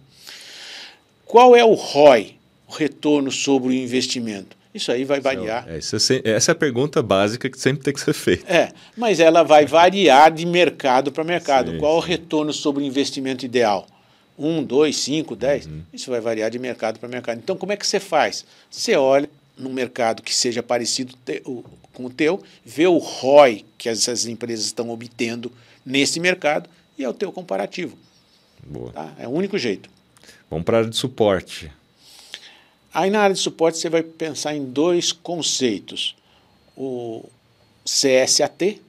Qual é o ROI, o retorno sobre o investimento? Isso aí vai variar. É, essa, é se- essa é a pergunta básica que sempre tem que ser feita. É, mas ela vai variar de mercado para mercado. Sim, Qual o retorno sobre o investimento ideal? Um, dois, cinco, dez? Uhum. Isso vai variar de mercado para mercado. Então, como é que você faz? Você olha num mercado que seja parecido com o teu, vê o ROI que essas empresas estão obtendo nesse mercado e é o teu comparativo. Boa. Tá? É o único jeito. Vamos para a área de suporte. Aí na área de suporte você vai pensar em dois conceitos: o CSAT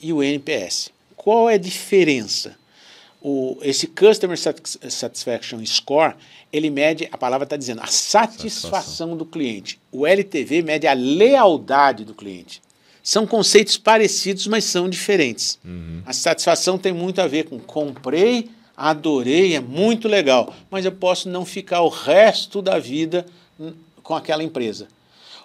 e o NPS. Qual é a diferença? O, esse Customer Satis- Satisfaction Score, ele mede, a palavra está dizendo, a satisfação, Satisfação. do cliente. O LTV mede a lealdade do cliente. São conceitos parecidos, mas são diferentes. A satisfação tem muito a ver com comprei, adorei, é muito legal, mas eu posso não ficar o resto da vida com aquela empresa.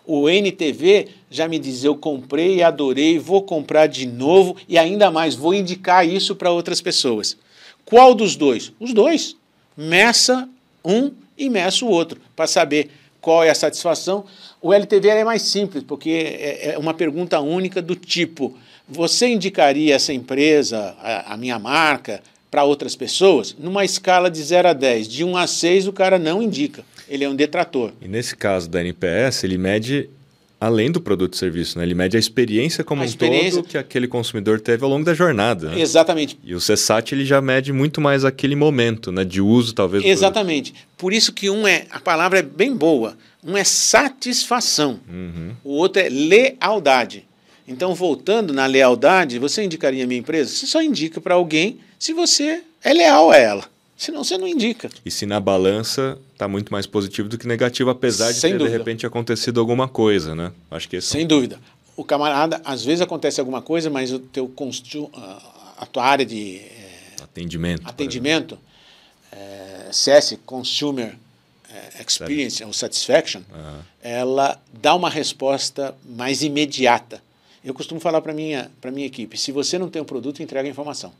O NTV já me diz: eu comprei, adorei, vou comprar de novo e ainda mais, vou indicar isso para outras pessoas. Qual dos dois? Os dois. Meça um e meça o outro, para saber qual é a satisfação. O LTV é mais simples, porque é é uma pergunta única do tipo: você indicaria essa empresa, a, a minha marca, para outras pessoas? Numa escala de 0 a 10, de 1 a 6, o cara não indica. Ele é um detrator. E nesse caso da NPS, ele mede além do produto e serviço, né? Ele mede a experiência como A um experiência- todo que aquele consumidor teve ao longo da jornada. né? Exatamente. E o CSAT ele já mede muito mais aquele momento, né, de uso talvez. Exatamente. Por isso que um é, a palavra é bem boa. Um é satisfação, Uhum. o outro é lealdade. Então, voltando na lealdade, você indicaria a minha empresa? Você só indica para alguém se você é leal a ela. Senão você não indica. E se na balança está muito mais positivo do que negativo, apesar de Sem ter dúvida. de repente acontecido alguma coisa, né? Acho que é um- Sem dúvida. O camarada, às vezes acontece alguma coisa, mas o teu constu- a- a tua área de eh, atendimento. atendimento, eh, CS, Consumer eh, Experience ou Satisfaction, Aham. ela dá uma resposta mais imediata. Eu costumo falar para minha para minha equipe, se você não tem um produto, entrega a informação.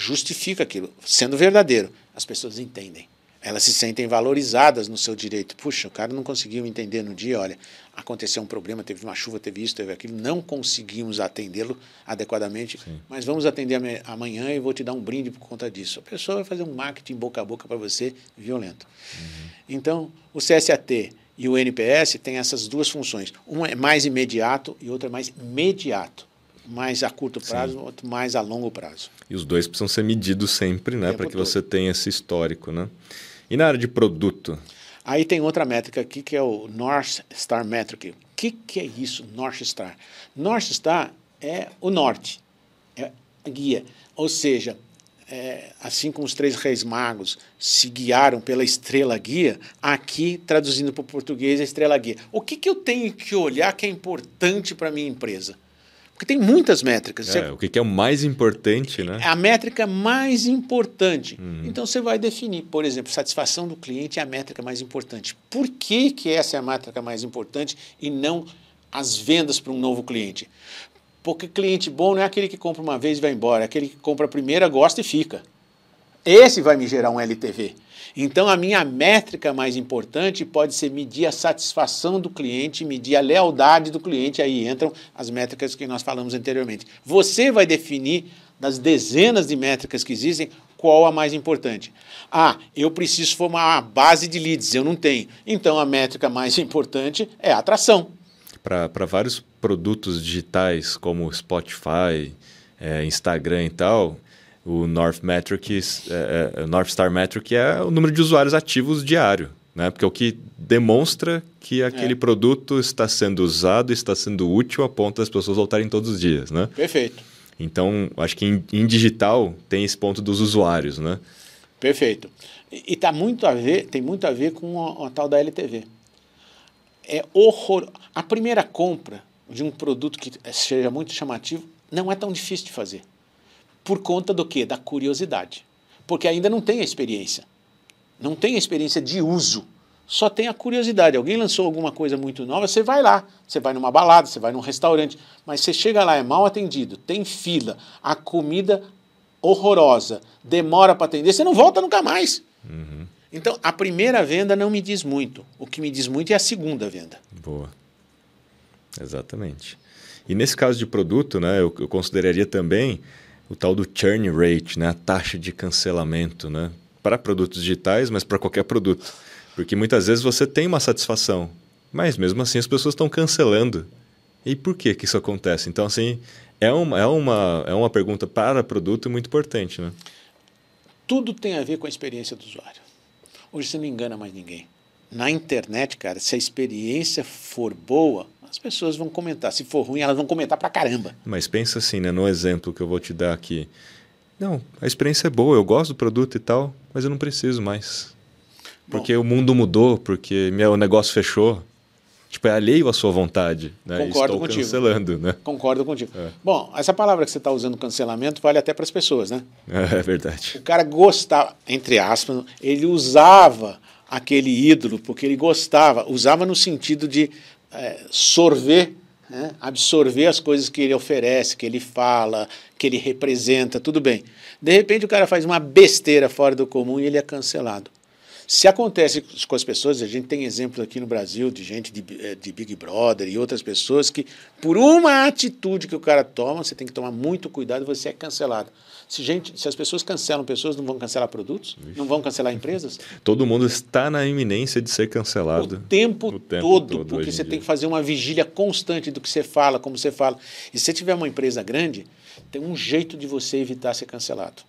Justifica aquilo, sendo verdadeiro. As pessoas entendem. Elas se sentem valorizadas no seu direito. Puxa, o cara não conseguiu entender no dia, olha, aconteceu um problema, teve uma chuva, teve isso, teve aquilo, não conseguimos atendê-lo adequadamente, Sim. mas vamos atender amanhã e vou te dar um brinde por conta disso. A pessoa vai fazer um marketing boca a boca para você violento. Uhum. Então, o CSAT e o NPS têm essas duas funções. Um é mais imediato e outro é mais imediato. Mais a curto prazo, Sim. outro mais a longo prazo. E os dois precisam ser medidos sempre, né? Para que todo. você tenha esse histórico, né? E na área de produto? Aí tem outra métrica aqui que é o North Star Metric. O que, que é isso, North Star? North Star é o norte, é a guia. Ou seja, é, assim como os três reis magos se guiaram pela estrela guia, aqui, traduzindo para o português, a estrela guia. O que, que eu tenho que olhar que é importante para a minha empresa? Porque tem muitas métricas. É, você... O que é o mais importante, né? É a métrica mais importante. Uhum. Então você vai definir, por exemplo, satisfação do cliente é a métrica mais importante. Por que, que essa é a métrica mais importante e não as vendas para um novo cliente? Porque cliente bom não é aquele que compra uma vez e vai embora, é aquele que compra a primeira, gosta e fica. Esse vai me gerar um LTV. Então, a minha métrica mais importante pode ser medir a satisfação do cliente, medir a lealdade do cliente. Aí entram as métricas que nós falamos anteriormente. Você vai definir, das dezenas de métricas que existem, qual a mais importante. Ah, eu preciso formar uma base de leads, eu não tenho. Então, a métrica mais importante é a atração. Para vários produtos digitais, como Spotify, é, Instagram e tal, o North Metric, é, é, North Star Metric é o número de usuários ativos diário, né? Porque é o que demonstra que aquele é. produto está sendo usado, está sendo útil a ponto das pessoas voltarem todos os dias, né? Perfeito. Então, acho que em, em digital tem esse ponto dos usuários, né? Perfeito. E tá muito a ver, tem muito a ver com a, a tal da LTV. É horror. A primeira compra de um produto que seja muito chamativo não é tão difícil de fazer. Por conta do quê? Da curiosidade. Porque ainda não tem a experiência. Não tem a experiência de uso. Só tem a curiosidade. Alguém lançou alguma coisa muito nova, você vai lá. Você vai numa balada, você vai num restaurante. Mas você chega lá, é mal atendido, tem fila, a comida horrorosa, demora para atender, você não volta nunca mais. Uhum. Então, a primeira venda não me diz muito. O que me diz muito é a segunda venda. Boa. Exatamente. E nesse caso de produto, né, eu, eu consideraria também o tal do churn rate, né? a taxa de cancelamento, né? para produtos digitais, mas para qualquer produto. Porque muitas vezes você tem uma satisfação, mas mesmo assim as pessoas estão cancelando. E por que, que isso acontece? Então, assim, é uma, é, uma, é uma pergunta para produto muito importante. Né? Tudo tem a ver com a experiência do usuário. Hoje você não engana mais ninguém. Na internet, cara, se a experiência for boa, as pessoas vão comentar. Se for ruim, elas vão comentar pra caramba. Mas pensa assim, né? No exemplo que eu vou te dar aqui. Não, a experiência é boa, eu gosto do produto e tal, mas eu não preciso mais. Porque Bom, o mundo mudou, porque meu negócio fechou. Tipo, é alheio à sua vontade. Né? Concordo Estou contigo. cancelando, né? Concordo contigo. É. Bom, essa palavra que você está usando, cancelamento, vale até para as pessoas, né? É, é verdade. O cara gostava, entre aspas, ele usava aquele ídolo porque ele gostava, usava no sentido de é, sorver, né? absorver as coisas que ele oferece, que ele fala, que ele representa, tudo bem. De repente o cara faz uma besteira fora do comum e ele é cancelado. Se acontece com as pessoas, a gente tem exemplos aqui no Brasil de gente de, eh, de, Big Brother e outras pessoas que, por uma atitude que o cara toma, você tem que tomar muito cuidado, você é cancelado. Se, gente, se as pessoas cancelam pessoas, não vão cancelar produtos? Não vão cancelar empresas? Todo mundo está na iminência de ser cancelado. O tempo, o tempo todo, todo, porque você tem que fazer uma vigília constante do que você fala, como você fala. E se você tiver uma empresa grande, tem um jeito de você evitar ser cancelado.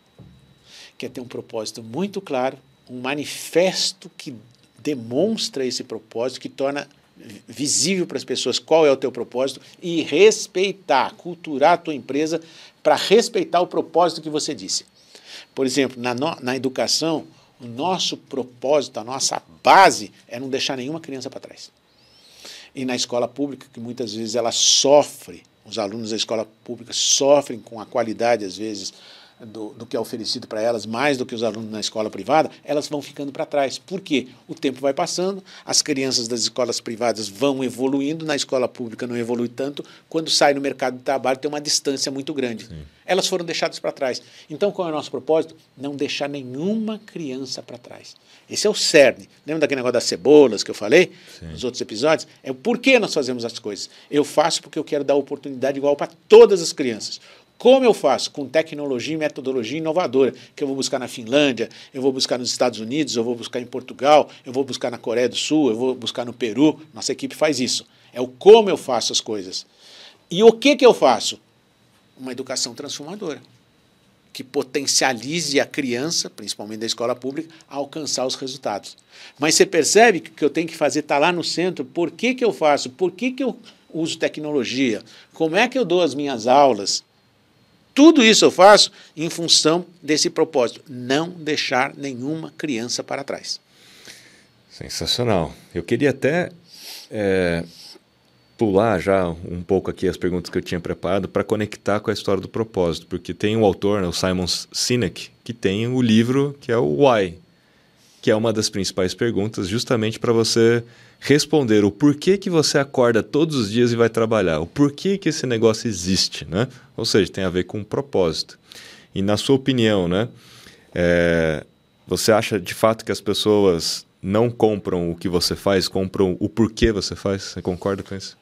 Que é ter um propósito muito claro, um manifesto que demonstra esse propósito, que torna visível para as pessoas qual é o teu propósito e respeitar, culturar a tua empresa para respeitar o propósito que você disse. Por exemplo, na, no, na educação, o nosso propósito, a nossa base é não deixar nenhuma criança para trás. E na escola pública, que muitas vezes ela sofre, os alunos da escola pública sofrem com a qualidade, às vezes, do, do que é oferecido para elas, mais do que os alunos na escola privada, elas vão ficando para trás. Por quê? O tempo vai passando, as crianças das escolas privadas vão evoluindo, na escola pública não evolui tanto, quando sai no mercado de trabalho tem uma distância muito grande. Sim. Elas foram deixadas para trás. Então, qual é o nosso propósito? Não deixar nenhuma criança para trás. Esse é o cerne. Lembra daquele negócio das cebolas que eu falei Sim. nos outros episódios? É o porquê nós fazemos as coisas. Eu faço porque eu quero dar oportunidade igual para todas as crianças. Como eu faço? Com tecnologia e metodologia inovadora, que eu vou buscar na Finlândia, eu vou buscar nos Estados Unidos, eu vou buscar em Portugal, eu vou buscar na Coreia do Sul, eu vou buscar no Peru. Nossa equipe faz isso. É o como eu faço as coisas. E o que, que eu faço? Uma educação transformadora que potencialize a criança, principalmente da escola pública, a alcançar os resultados. Mas você percebe que o que eu tenho que fazer está lá no centro. Por que, que eu faço? Por que, que eu uso tecnologia? Como é que eu dou as minhas aulas? Tudo isso eu faço em função desse propósito: não deixar nenhuma criança para trás. Sensacional. Eu queria até é, pular já um pouco aqui as perguntas que eu tinha preparado para conectar com a história do propósito, porque tem um autor, né, o Simon Sinek, que tem o livro que é o Why, que é uma das principais perguntas, justamente para você responder o porquê que você acorda todos os dias e vai trabalhar, o porquê que esse negócio existe, né? Ou seja, tem a ver com um propósito. E na sua opinião, né? É, você acha de fato que as pessoas não compram o que você faz, compram o porquê você faz? Você concorda com isso?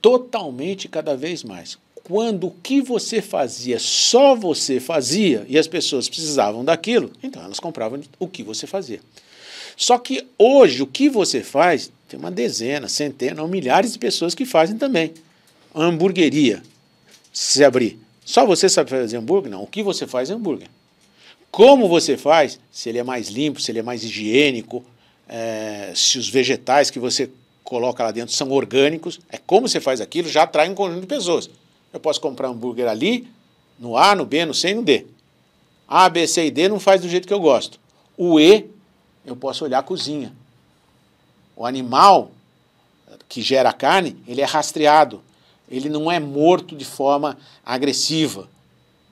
Totalmente, cada vez mais. Quando o que você fazia só você fazia e as pessoas precisavam daquilo, então elas compravam o que você fazia. Só que hoje o que você faz, tem uma dezena, centena ou milhares de pessoas que fazem também. A hamburgueria, se abrir, só você sabe fazer hambúrguer? Não, o que você faz é hambúrguer. Como você faz, se ele é mais limpo, se ele é mais higiênico, é, se os vegetais que você coloca lá dentro são orgânicos, é como você faz aquilo, já atrai um conjunto de pessoas. Eu posso comprar hambúrguer ali, no A, no B, no C e no D. A, B, C e D não faz do jeito que eu gosto. O E eu posso olhar a cozinha. O animal que gera carne, ele é rastreado. Ele não é morto de forma agressiva.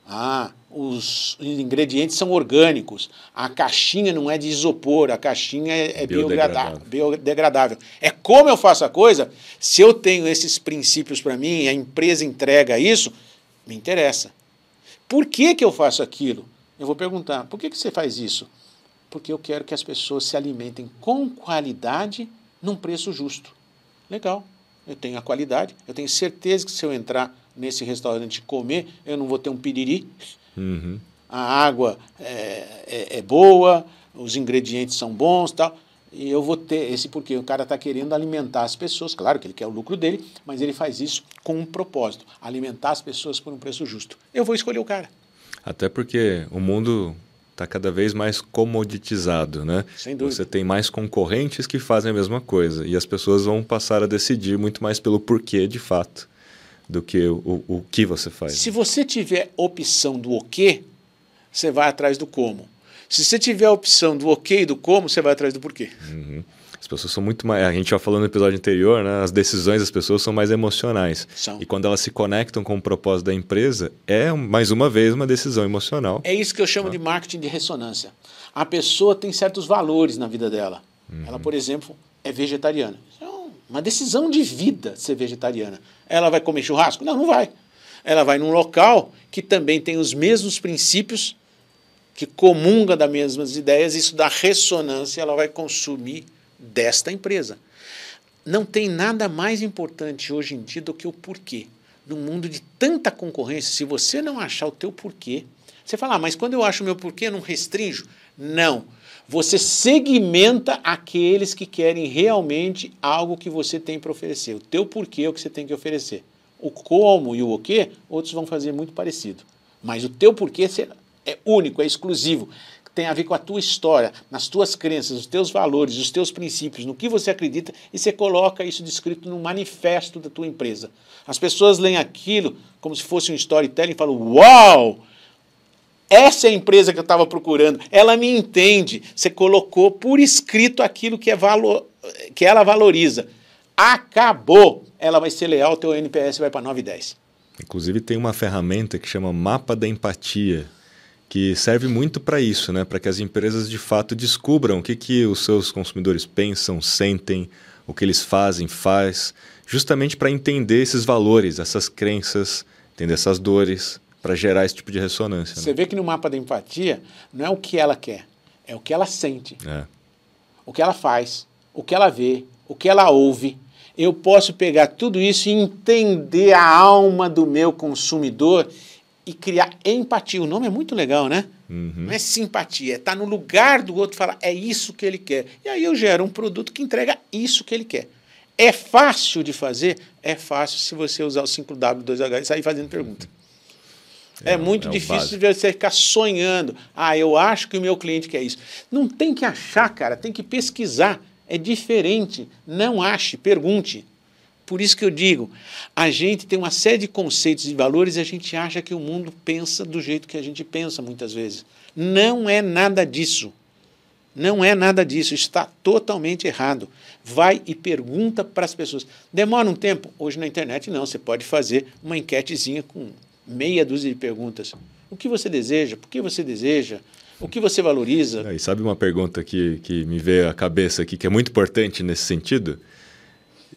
Ah, os ingredientes são orgânicos. A caixinha não é de isopor, a caixinha é, é biodegradável. biodegradável. É como eu faço a coisa, se eu tenho esses princípios para mim, a empresa entrega isso, me interessa. Por que, que eu faço aquilo? Eu vou perguntar, por que, que você faz isso? Porque eu quero que as pessoas se alimentem com qualidade num preço justo. Legal, eu tenho a qualidade, eu tenho certeza que se eu entrar nesse restaurante comer, eu não vou ter um piriri. Uhum. A água é, é, é, boa, os ingredientes são bons tal. E eu vou ter esse porque o cara está querendo alimentar as pessoas, claro que ele quer o lucro dele, mas ele faz isso com um propósito: alimentar as pessoas por um preço justo. Eu vou escolher o cara. Até porque o mundo está cada vez mais comoditizado, né? Sem dúvida. Você tem mais concorrentes que fazem a mesma coisa e as pessoas vão passar a decidir muito mais pelo porquê de fato do que o, o, que você faz. Se você tiver opção do o quê, você vai atrás do como. Se você tiver a opção do ok e do como, você vai atrás do porquê. Uhum. As pessoas são muito mais. A gente já falou no episódio anterior, né? As decisões das pessoas são mais emocionais. São. E quando elas se conectam com o propósito da empresa, é mais uma vez uma decisão emocional. É isso que eu chamo ah. de marketing de ressonância. A pessoa tem certos valores na vida dela. Uhum. Ela, por exemplo, é vegetariana. É uma decisão de vida ser vegetariana. Ela vai comer churrasco? Não, não vai. Ela vai num local que também tem os mesmos princípios, que comunga das mesmas ideias, isso dá ressonância, ela vai consumir desta empresa. Não tem nada mais importante hoje em dia do que o porquê. Num mundo de tanta concorrência, se você não achar o teu porquê, você fala, ah, mas quando eu acho o meu porquê, eu não restringo? Não. Você segmenta aqueles que querem realmente algo que você tem para oferecer. O teu porquê é o que você tem que oferecer. O como e o o quê, outros vão fazer muito parecido. Mas o teu porquê é único, é exclusivo tem a ver com a tua história, nas tuas crenças, os teus valores, os teus princípios, no que você acredita, e você coloca isso descrito no manifesto da tua empresa. As pessoas leem aquilo como se fosse um storytelling e falam: Uau! Essa é a empresa que eu estava procurando. Ela me entende. Você colocou por escrito aquilo que, é valor, que ela valoriza. Acabou. Ela vai ser leal, teu NPS vai para 9 e 10. Inclusive tem uma ferramenta que chama Mapa da Empatia, que serve muito para isso, né? para que as empresas de fato descubram o que, que os seus consumidores pensam, sentem, o que eles fazem, faz, justamente para entender esses valores, essas crenças, entender essas dores, para gerar esse tipo de ressonância. Você né? vê que no mapa da empatia não é o que ela quer, é o que ela sente, É. o que ela faz, o que ela vê, o que ela ouve. Eu posso pegar tudo isso e entender a alma do meu consumidor e criar empatia. O nome é muito legal, né? Não é simpatia, é estar no lugar do outro e falar, é isso que ele quer. E aí eu gero um produto que entrega isso que ele quer. É fácil de fazer? É fácil se você usar o 5W2H e sair fazendo pergunta. É, É, muito é difícil de você ficar sonhando. Ah, eu acho que o meu cliente quer isso. Não tem que achar, cara, tem que pesquisar. É diferente. Não ache, pergunte. Por isso que eu digo, a gente tem uma série de conceitos e valores e a gente acha que o mundo pensa do jeito que a gente pensa muitas vezes. Não é nada disso. Não é nada disso, está totalmente errado. Vai e pergunta para as pessoas. Demora um tempo? Hoje na internet não, você pode fazer uma enquetezinha com meia dúzia de perguntas. O que você deseja? Por que você deseja? O que você valoriza? E sabe uma pergunta que, que me veio à cabeça aqui, que é muito importante nesse sentido?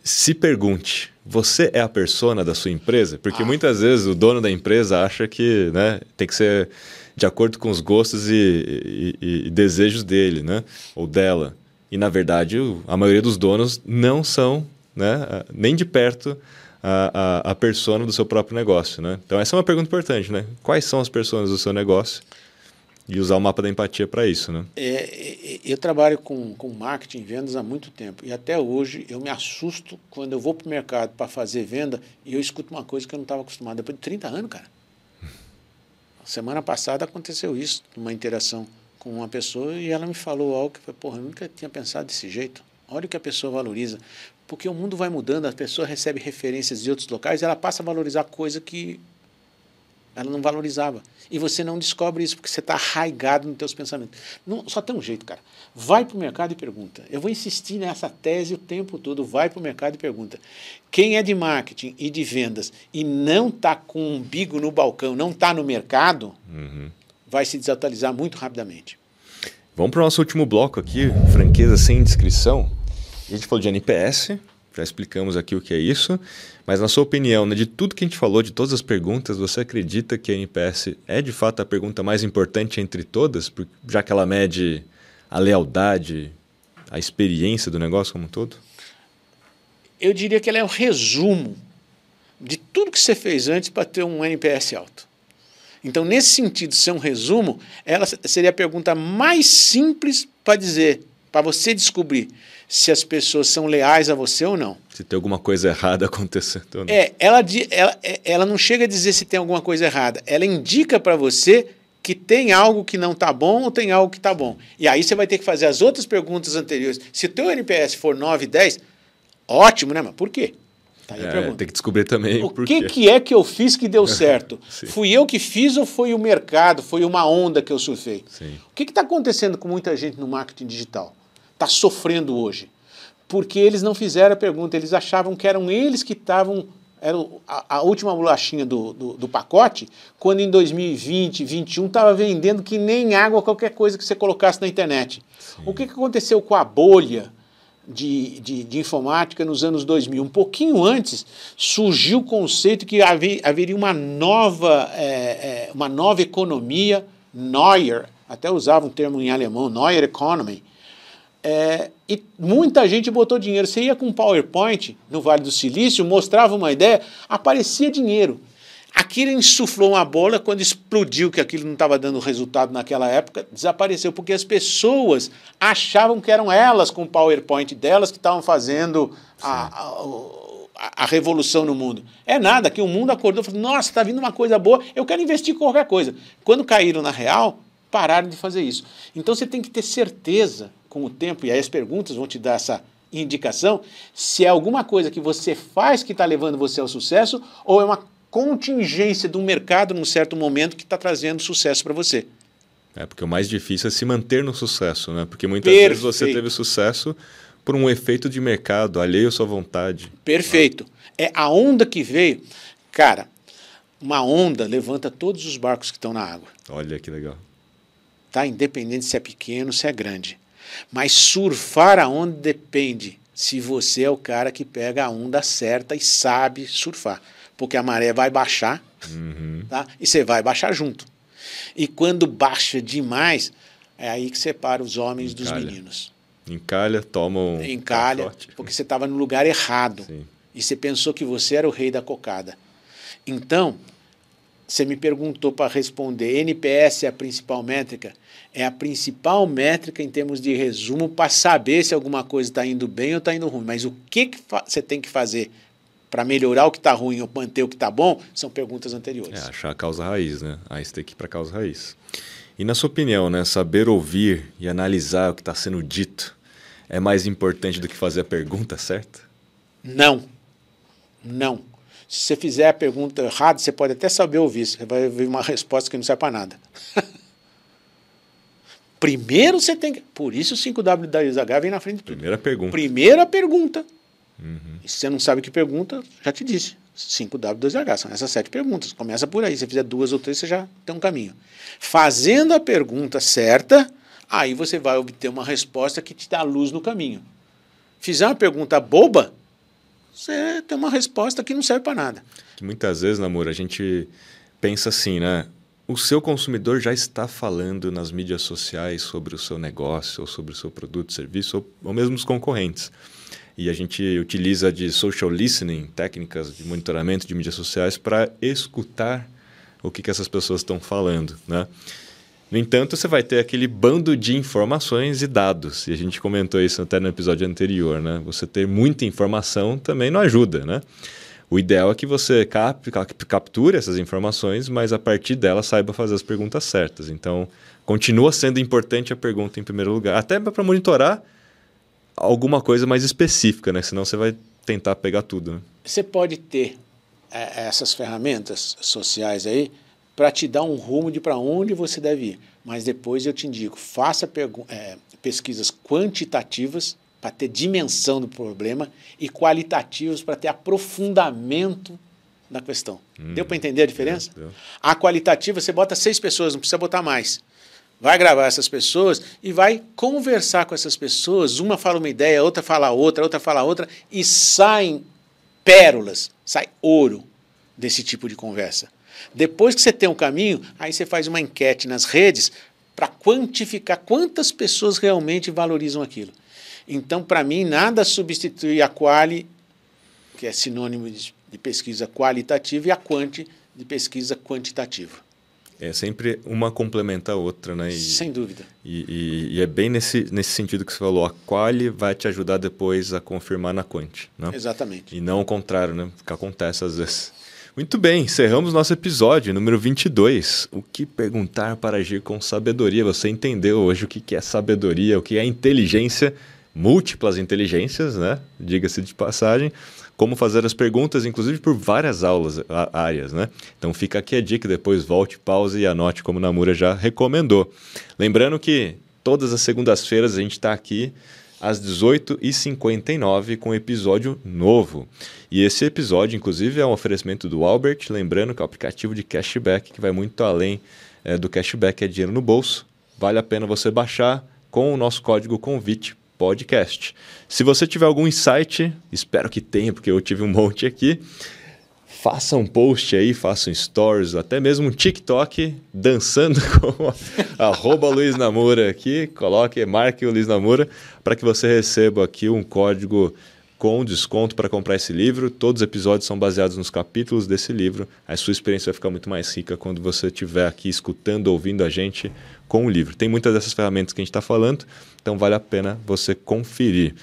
Se pergunte, você é a persona da sua empresa? Porque muitas vezes o dono da empresa acha que né, tem que ser de acordo com os gostos e, e- e desejos dele, né? Ou dela. E na verdade, a maioria dos donos não são, né, nem de perto, a, a, a persona do seu próprio negócio, né? Então essa é uma pergunta importante, né? Quais são as personas do seu negócio? E usar o mapa da empatia para isso, né? É, é, é, eu trabalho com, com marketing e vendas há muito tempo. E até hoje eu me assusto quando eu vou para o mercado para fazer venda e eu escuto uma coisa que eu não estava acostumado. Depois de 30 anos, cara. Semana passada aconteceu isso, uma interação com uma pessoa e ela me falou algo que porra, eu nunca tinha pensado desse jeito. Olha o que a pessoa valoriza. Porque o mundo vai mudando, a pessoa recebe referências de outros locais e ela passa a valorizar coisa que ela não valorizava. E você não descobre isso porque você está arraigado nos teus pensamentos. Não, só tem um jeito, cara. Vai para o mercado e pergunta. Eu vou insistir nessa tese o tempo todo. Vai para o mercado e pergunta. Quem é de marketing e de vendas e não está com um umbigo no balcão, não está no mercado, vai se desatualizar muito rapidamente. Vamos para o nosso último bloco aqui, franqueza sem descrição. A gente falou de NPS, já explicamos aqui o que é isso, mas na sua opinião, né, de tudo que a gente falou, de todas as perguntas, você acredita que a NPS é de fato a pergunta mais importante entre todas, já que ela mede a lealdade, a experiência do negócio como um todo? Eu diria que ela é o resumo de tudo que você fez antes para ter um NPS alto. Então, nesse sentido, ser um resumo, ela seria a pergunta mais simples para dizer, para você descobrir se as pessoas são leais a você ou não. Se tem alguma coisa errada acontecendo. ou não. É, ela, ela, é- ela não chega a dizer se tem alguma coisa errada. Ela indica para você que tem algo que não está bom ou tem algo que está bom. E aí você vai ter que fazer as outras perguntas anteriores. Se o teu NPS for 9, 10, ótimo, né? Mas por quê? Tá aí a É, pergunta. tem que descobrir também O que, que é que eu fiz que deu certo? Fui eu que fiz ou foi o mercado? Foi uma onda que eu surfei? Sim. O que está acontecendo com muita gente no marketing digital? Está sofrendo hoje. Porque eles não fizeram a pergunta, eles achavam que eram eles que estavam. Era a, a última bolachinha do, do, do pacote, quando em 2020, 2021 estava vendendo que nem água qualquer coisa que você colocasse na internet. O que, que aconteceu com a bolha de, de, de informática nos anos 2000? Um pouquinho antes surgiu o conceito que haver, haveria uma nova, é, é, uma nova economia, Neuer, até usava um termo em alemão, Neuer Economy. É, e muita gente botou dinheiro. Você ia com um PowerPoint no Vale do Silício, mostrava uma ideia, aparecia dinheiro. Aquilo insuflou uma bola, quando explodiu que aquilo não estava dando resultado naquela época, desapareceu, porque as pessoas achavam que eram elas com o PowerPoint delas que estavam fazendo a, a, a- a revolução no mundo. É nada, que o mundo acordou e falou: nossa, está vindo uma coisa boa, eu quero investir em qualquer coisa. Quando caíram na real, pararam de fazer isso. Então você tem que ter certeza com o tempo, e aí as perguntas vão te dar essa indicação, se é alguma coisa que você faz que está levando você ao sucesso, ou é uma contingência do mercado num certo momento que está trazendo sucesso para você. É, porque o mais difícil é se manter no sucesso, né? Porque muitas vezes você Perfeito. teve sucesso por um efeito de mercado, alheio à sua vontade. Perfeito. É a onda que veio. Cara, Uma onda levanta todos os barcos que estão na água. Olha que legal. Tá? Independente se é pequeno, se é grande. Mas surfar a onda depende se você é o cara que pega a onda certa e sabe surfar. Porque a maré vai baixar Uhum. tá? e você vai baixar junto. E quando baixa demais, é aí que separa os homens dos Encalha. meninos. Encalha, toma um Encalha, porque você estava no lugar errado. Sim. E você pensou que você era o rei da cocada. Então, você me perguntou para responder: NPS é a principal métrica? É a principal métrica em termos de resumo para saber se alguma coisa está indo bem ou está indo ruim. Mas o que, que você tem que fazer para melhorar o que está ruim ou manter o que está bom são perguntas anteriores. É, achar a causa raiz, né? Aí você tem que ir para a causa raiz. E na sua opinião, né, saber ouvir e analisar o que está sendo dito é mais importante do que fazer a pergunta certa? Não. Não. Se você fizer a pergunta errada, você pode até saber ouvir. Você vai ouvir uma resposta que não serve para nada. Primeiro você tem que. Por isso o 5W da ISH vem na frente de tudo. Primeira pergunta. Primeira pergunta. Uhum. E se você não sabe que pergunta, já te disse. 5W2H, são essas sete perguntas. Começa por aí. Se você fizer duas ou três, você já tem um caminho. Fazendo a pergunta certa, aí você vai obter uma resposta que te dá luz no caminho. Fizer uma pergunta boba, você tem uma resposta que não serve para nada. Que muitas vezes, Namor, a gente pensa assim, né? O seu consumidor já está falando nas mídias sociais sobre o seu negócio, ou sobre o seu produto, serviço, ou, ou mesmo os concorrentes. E a gente utiliza de social listening, técnicas de monitoramento de mídias sociais, para escutar o que, que essas pessoas estão falando, né? No entanto, você vai ter aquele bando de informações e dados. E a gente comentou isso até no episódio anterior, né? Você ter muita informação também não ajuda, né? O ideal é que você cap, cap, capture essas informações, mas a partir delas saiba fazer as perguntas certas. Então, continua sendo importante a pergunta em primeiro lugar, até para monitorar alguma coisa mais específica, né? Senão você vai tentar pegar tudo, né? Você pode ter é, essas ferramentas sociais aí para te dar um rumo de para onde você deve ir. Mas depois eu te indico, faça é, pesquisas quantitativas para ter dimensão do problema e qualitativas para ter aprofundamento da questão. Deu para entender a diferença? Deu. A qualitativa você bota seis pessoas, não precisa botar mais. Vai gravar essas pessoas e vai conversar com essas pessoas. Uma fala uma ideia, outra fala outra, outra fala outra, e saem pérolas, sai ouro desse tipo de conversa. Depois que você tem um caminho, aí você faz uma enquete nas redes para quantificar quantas pessoas realmente valorizam aquilo. Então, para mim, nada substitui a quali, que é sinônimo de, de pesquisa qualitativa, e a quanti, de pesquisa quantitativa. É sempre uma complementa a outra, né? E, Sem dúvida. e, e- e é bem nesse, nesse sentido que você falou. A quali vai te ajudar depois a confirmar na quanti, né? Exatamente. E não o contrário, né? Que acontece às vezes. Muito bem, encerramos nosso episódio número 22. O que perguntar para agir com sabedoria? Você entendeu hoje o que que é sabedoria, o que é inteligência, múltiplas inteligências, né? Diga-se de passagem. Como fazer as perguntas, inclusive por várias aulas, a- áreas, né? Então fica aqui a dica, depois volte, pause e anote como Namura já recomendou. Lembrando que todas as segundas-feiras a gente está aqui às 18h59 com um episódio novo. E esse episódio, inclusive, é um oferecimento do Albert, lembrando que é o aplicativo de cashback que vai muito além eh, do cashback, é dinheiro no bolso. Vale a pena você baixar com o nosso código convite podcast. Se você tiver algum insight, espero que tenha, porque eu tive um monte aqui. Faça um post aí, faça um stories, até mesmo um TikTok dançando com arroba Luiz Namura aqui. Coloque, marque o Luiz Namura para que você receba aqui um código com desconto para comprar esse livro. Todos os episódios são baseados nos capítulos desse livro. A sua experiência vai ficar muito mais rica quando você estiver aqui escutando, ouvindo a gente com o livro. Tem muitas dessas ferramentas que a gente está falando, então vale a pena você conferir.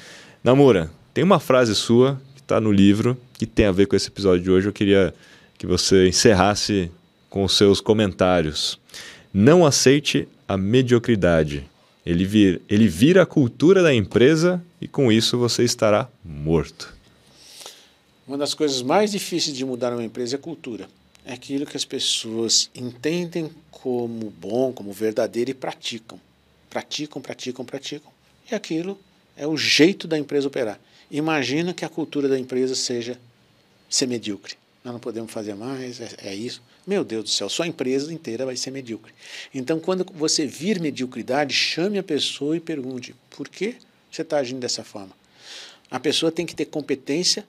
Namura, tem uma frase sua que está no livro que tem a ver com esse episódio de hoje. Eu queria que você encerrasse com os seus comentários. Não aceite a mediocridade. Ele, vir, ele vira a cultura da empresa e com isso você estará morto. Uma das coisas mais difíceis de mudar uma empresa é a cultura. É aquilo que as pessoas entendem como bom, como verdadeiro e praticam. Praticam, praticam, praticam. E aquilo é o jeito da empresa operar. Imagina que a cultura da empresa seja ser medíocre. nós não podemos fazer mais, é, é, isso. Meu Deus do céu, sua empresa inteira vai ser medíocre. Então, quando você vir mediocridade, chame a pessoa e pergunte: por que você está agindo dessa forma? A pessoa tem que ter competência,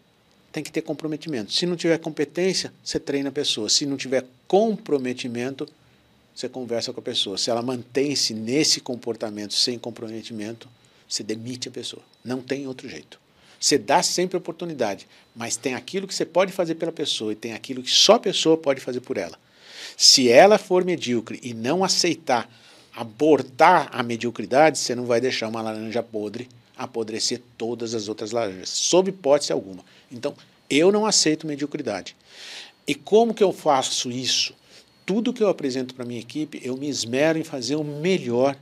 tem que ter comprometimento. Se não tiver competência, você treina a pessoa. Se não tiver comprometimento, você conversa com a pessoa. Se ela mantém-se nesse comportamento sem comprometimento, você demite a pessoa. Não tem outro jeito. Você dá sempre oportunidade, mas tem aquilo que você pode fazer pela pessoa e tem aquilo que só a pessoa pode fazer por ela. Se ela for medíocre e não aceitar abortar a mediocridade, você não vai deixar uma laranja podre apodrecer todas as outras laranjas, sob hipótese alguma. Então, eu não aceito mediocridade. E como que eu faço isso? Tudo que eu apresento para minha equipe, eu me esmero em fazer o melhor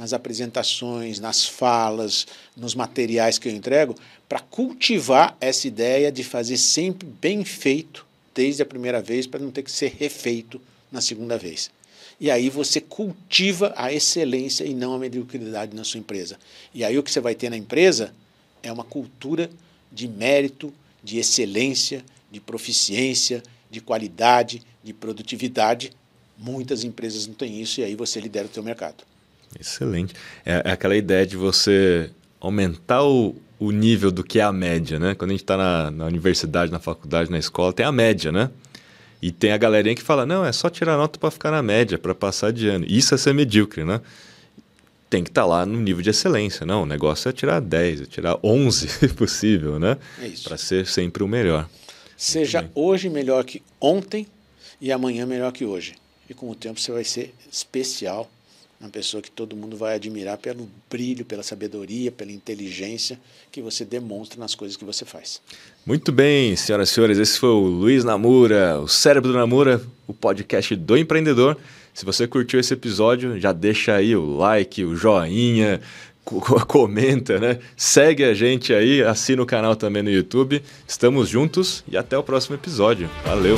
nas apresentações, nas falas, nos materiais que eu entrego, para cultivar essa ideia de fazer sempre bem feito desde a primeira vez, para não ter que ser refeito na segunda vez. E aí você cultiva a excelência e não a mediocridade na sua empresa. E aí o que você vai ter na empresa é uma cultura de mérito, de excelência, de proficiência, de qualidade, de produtividade. Muitas empresas não têm isso e aí você lidera o seu mercado. Excelente. É, é, aquela ideia de você aumentar o, o nível do que é a média, né? Quando a gente está na, na universidade, na faculdade, na escola, tem a média, né? E tem a galerinha que fala, não, é só tirar nota para ficar na média, para passar de ano. Isso é ser medíocre, né? Tem que estar tá lá no nível de excelência, não. O negócio é tirar 10, é tirar 11, se possível, né? É isso. Para ser sempre o melhor. Seja hoje melhor que ontem e amanhã melhor que hoje. E com o tempo você vai ser especial uma pessoa que todo mundo vai admirar pelo brilho, pela sabedoria, pela inteligência que você demonstra nas coisas que você faz. Muito bem, senhoras e senhores, esse foi o Luiz Namura, o Cérebro do Namura, o podcast do empreendedor. Se você curtiu esse episódio, já deixa aí o like, o joinha, comenta, né? Segue a gente aí, assina o canal também no YouTube. Estamos juntos e até o próximo episódio. Valeu!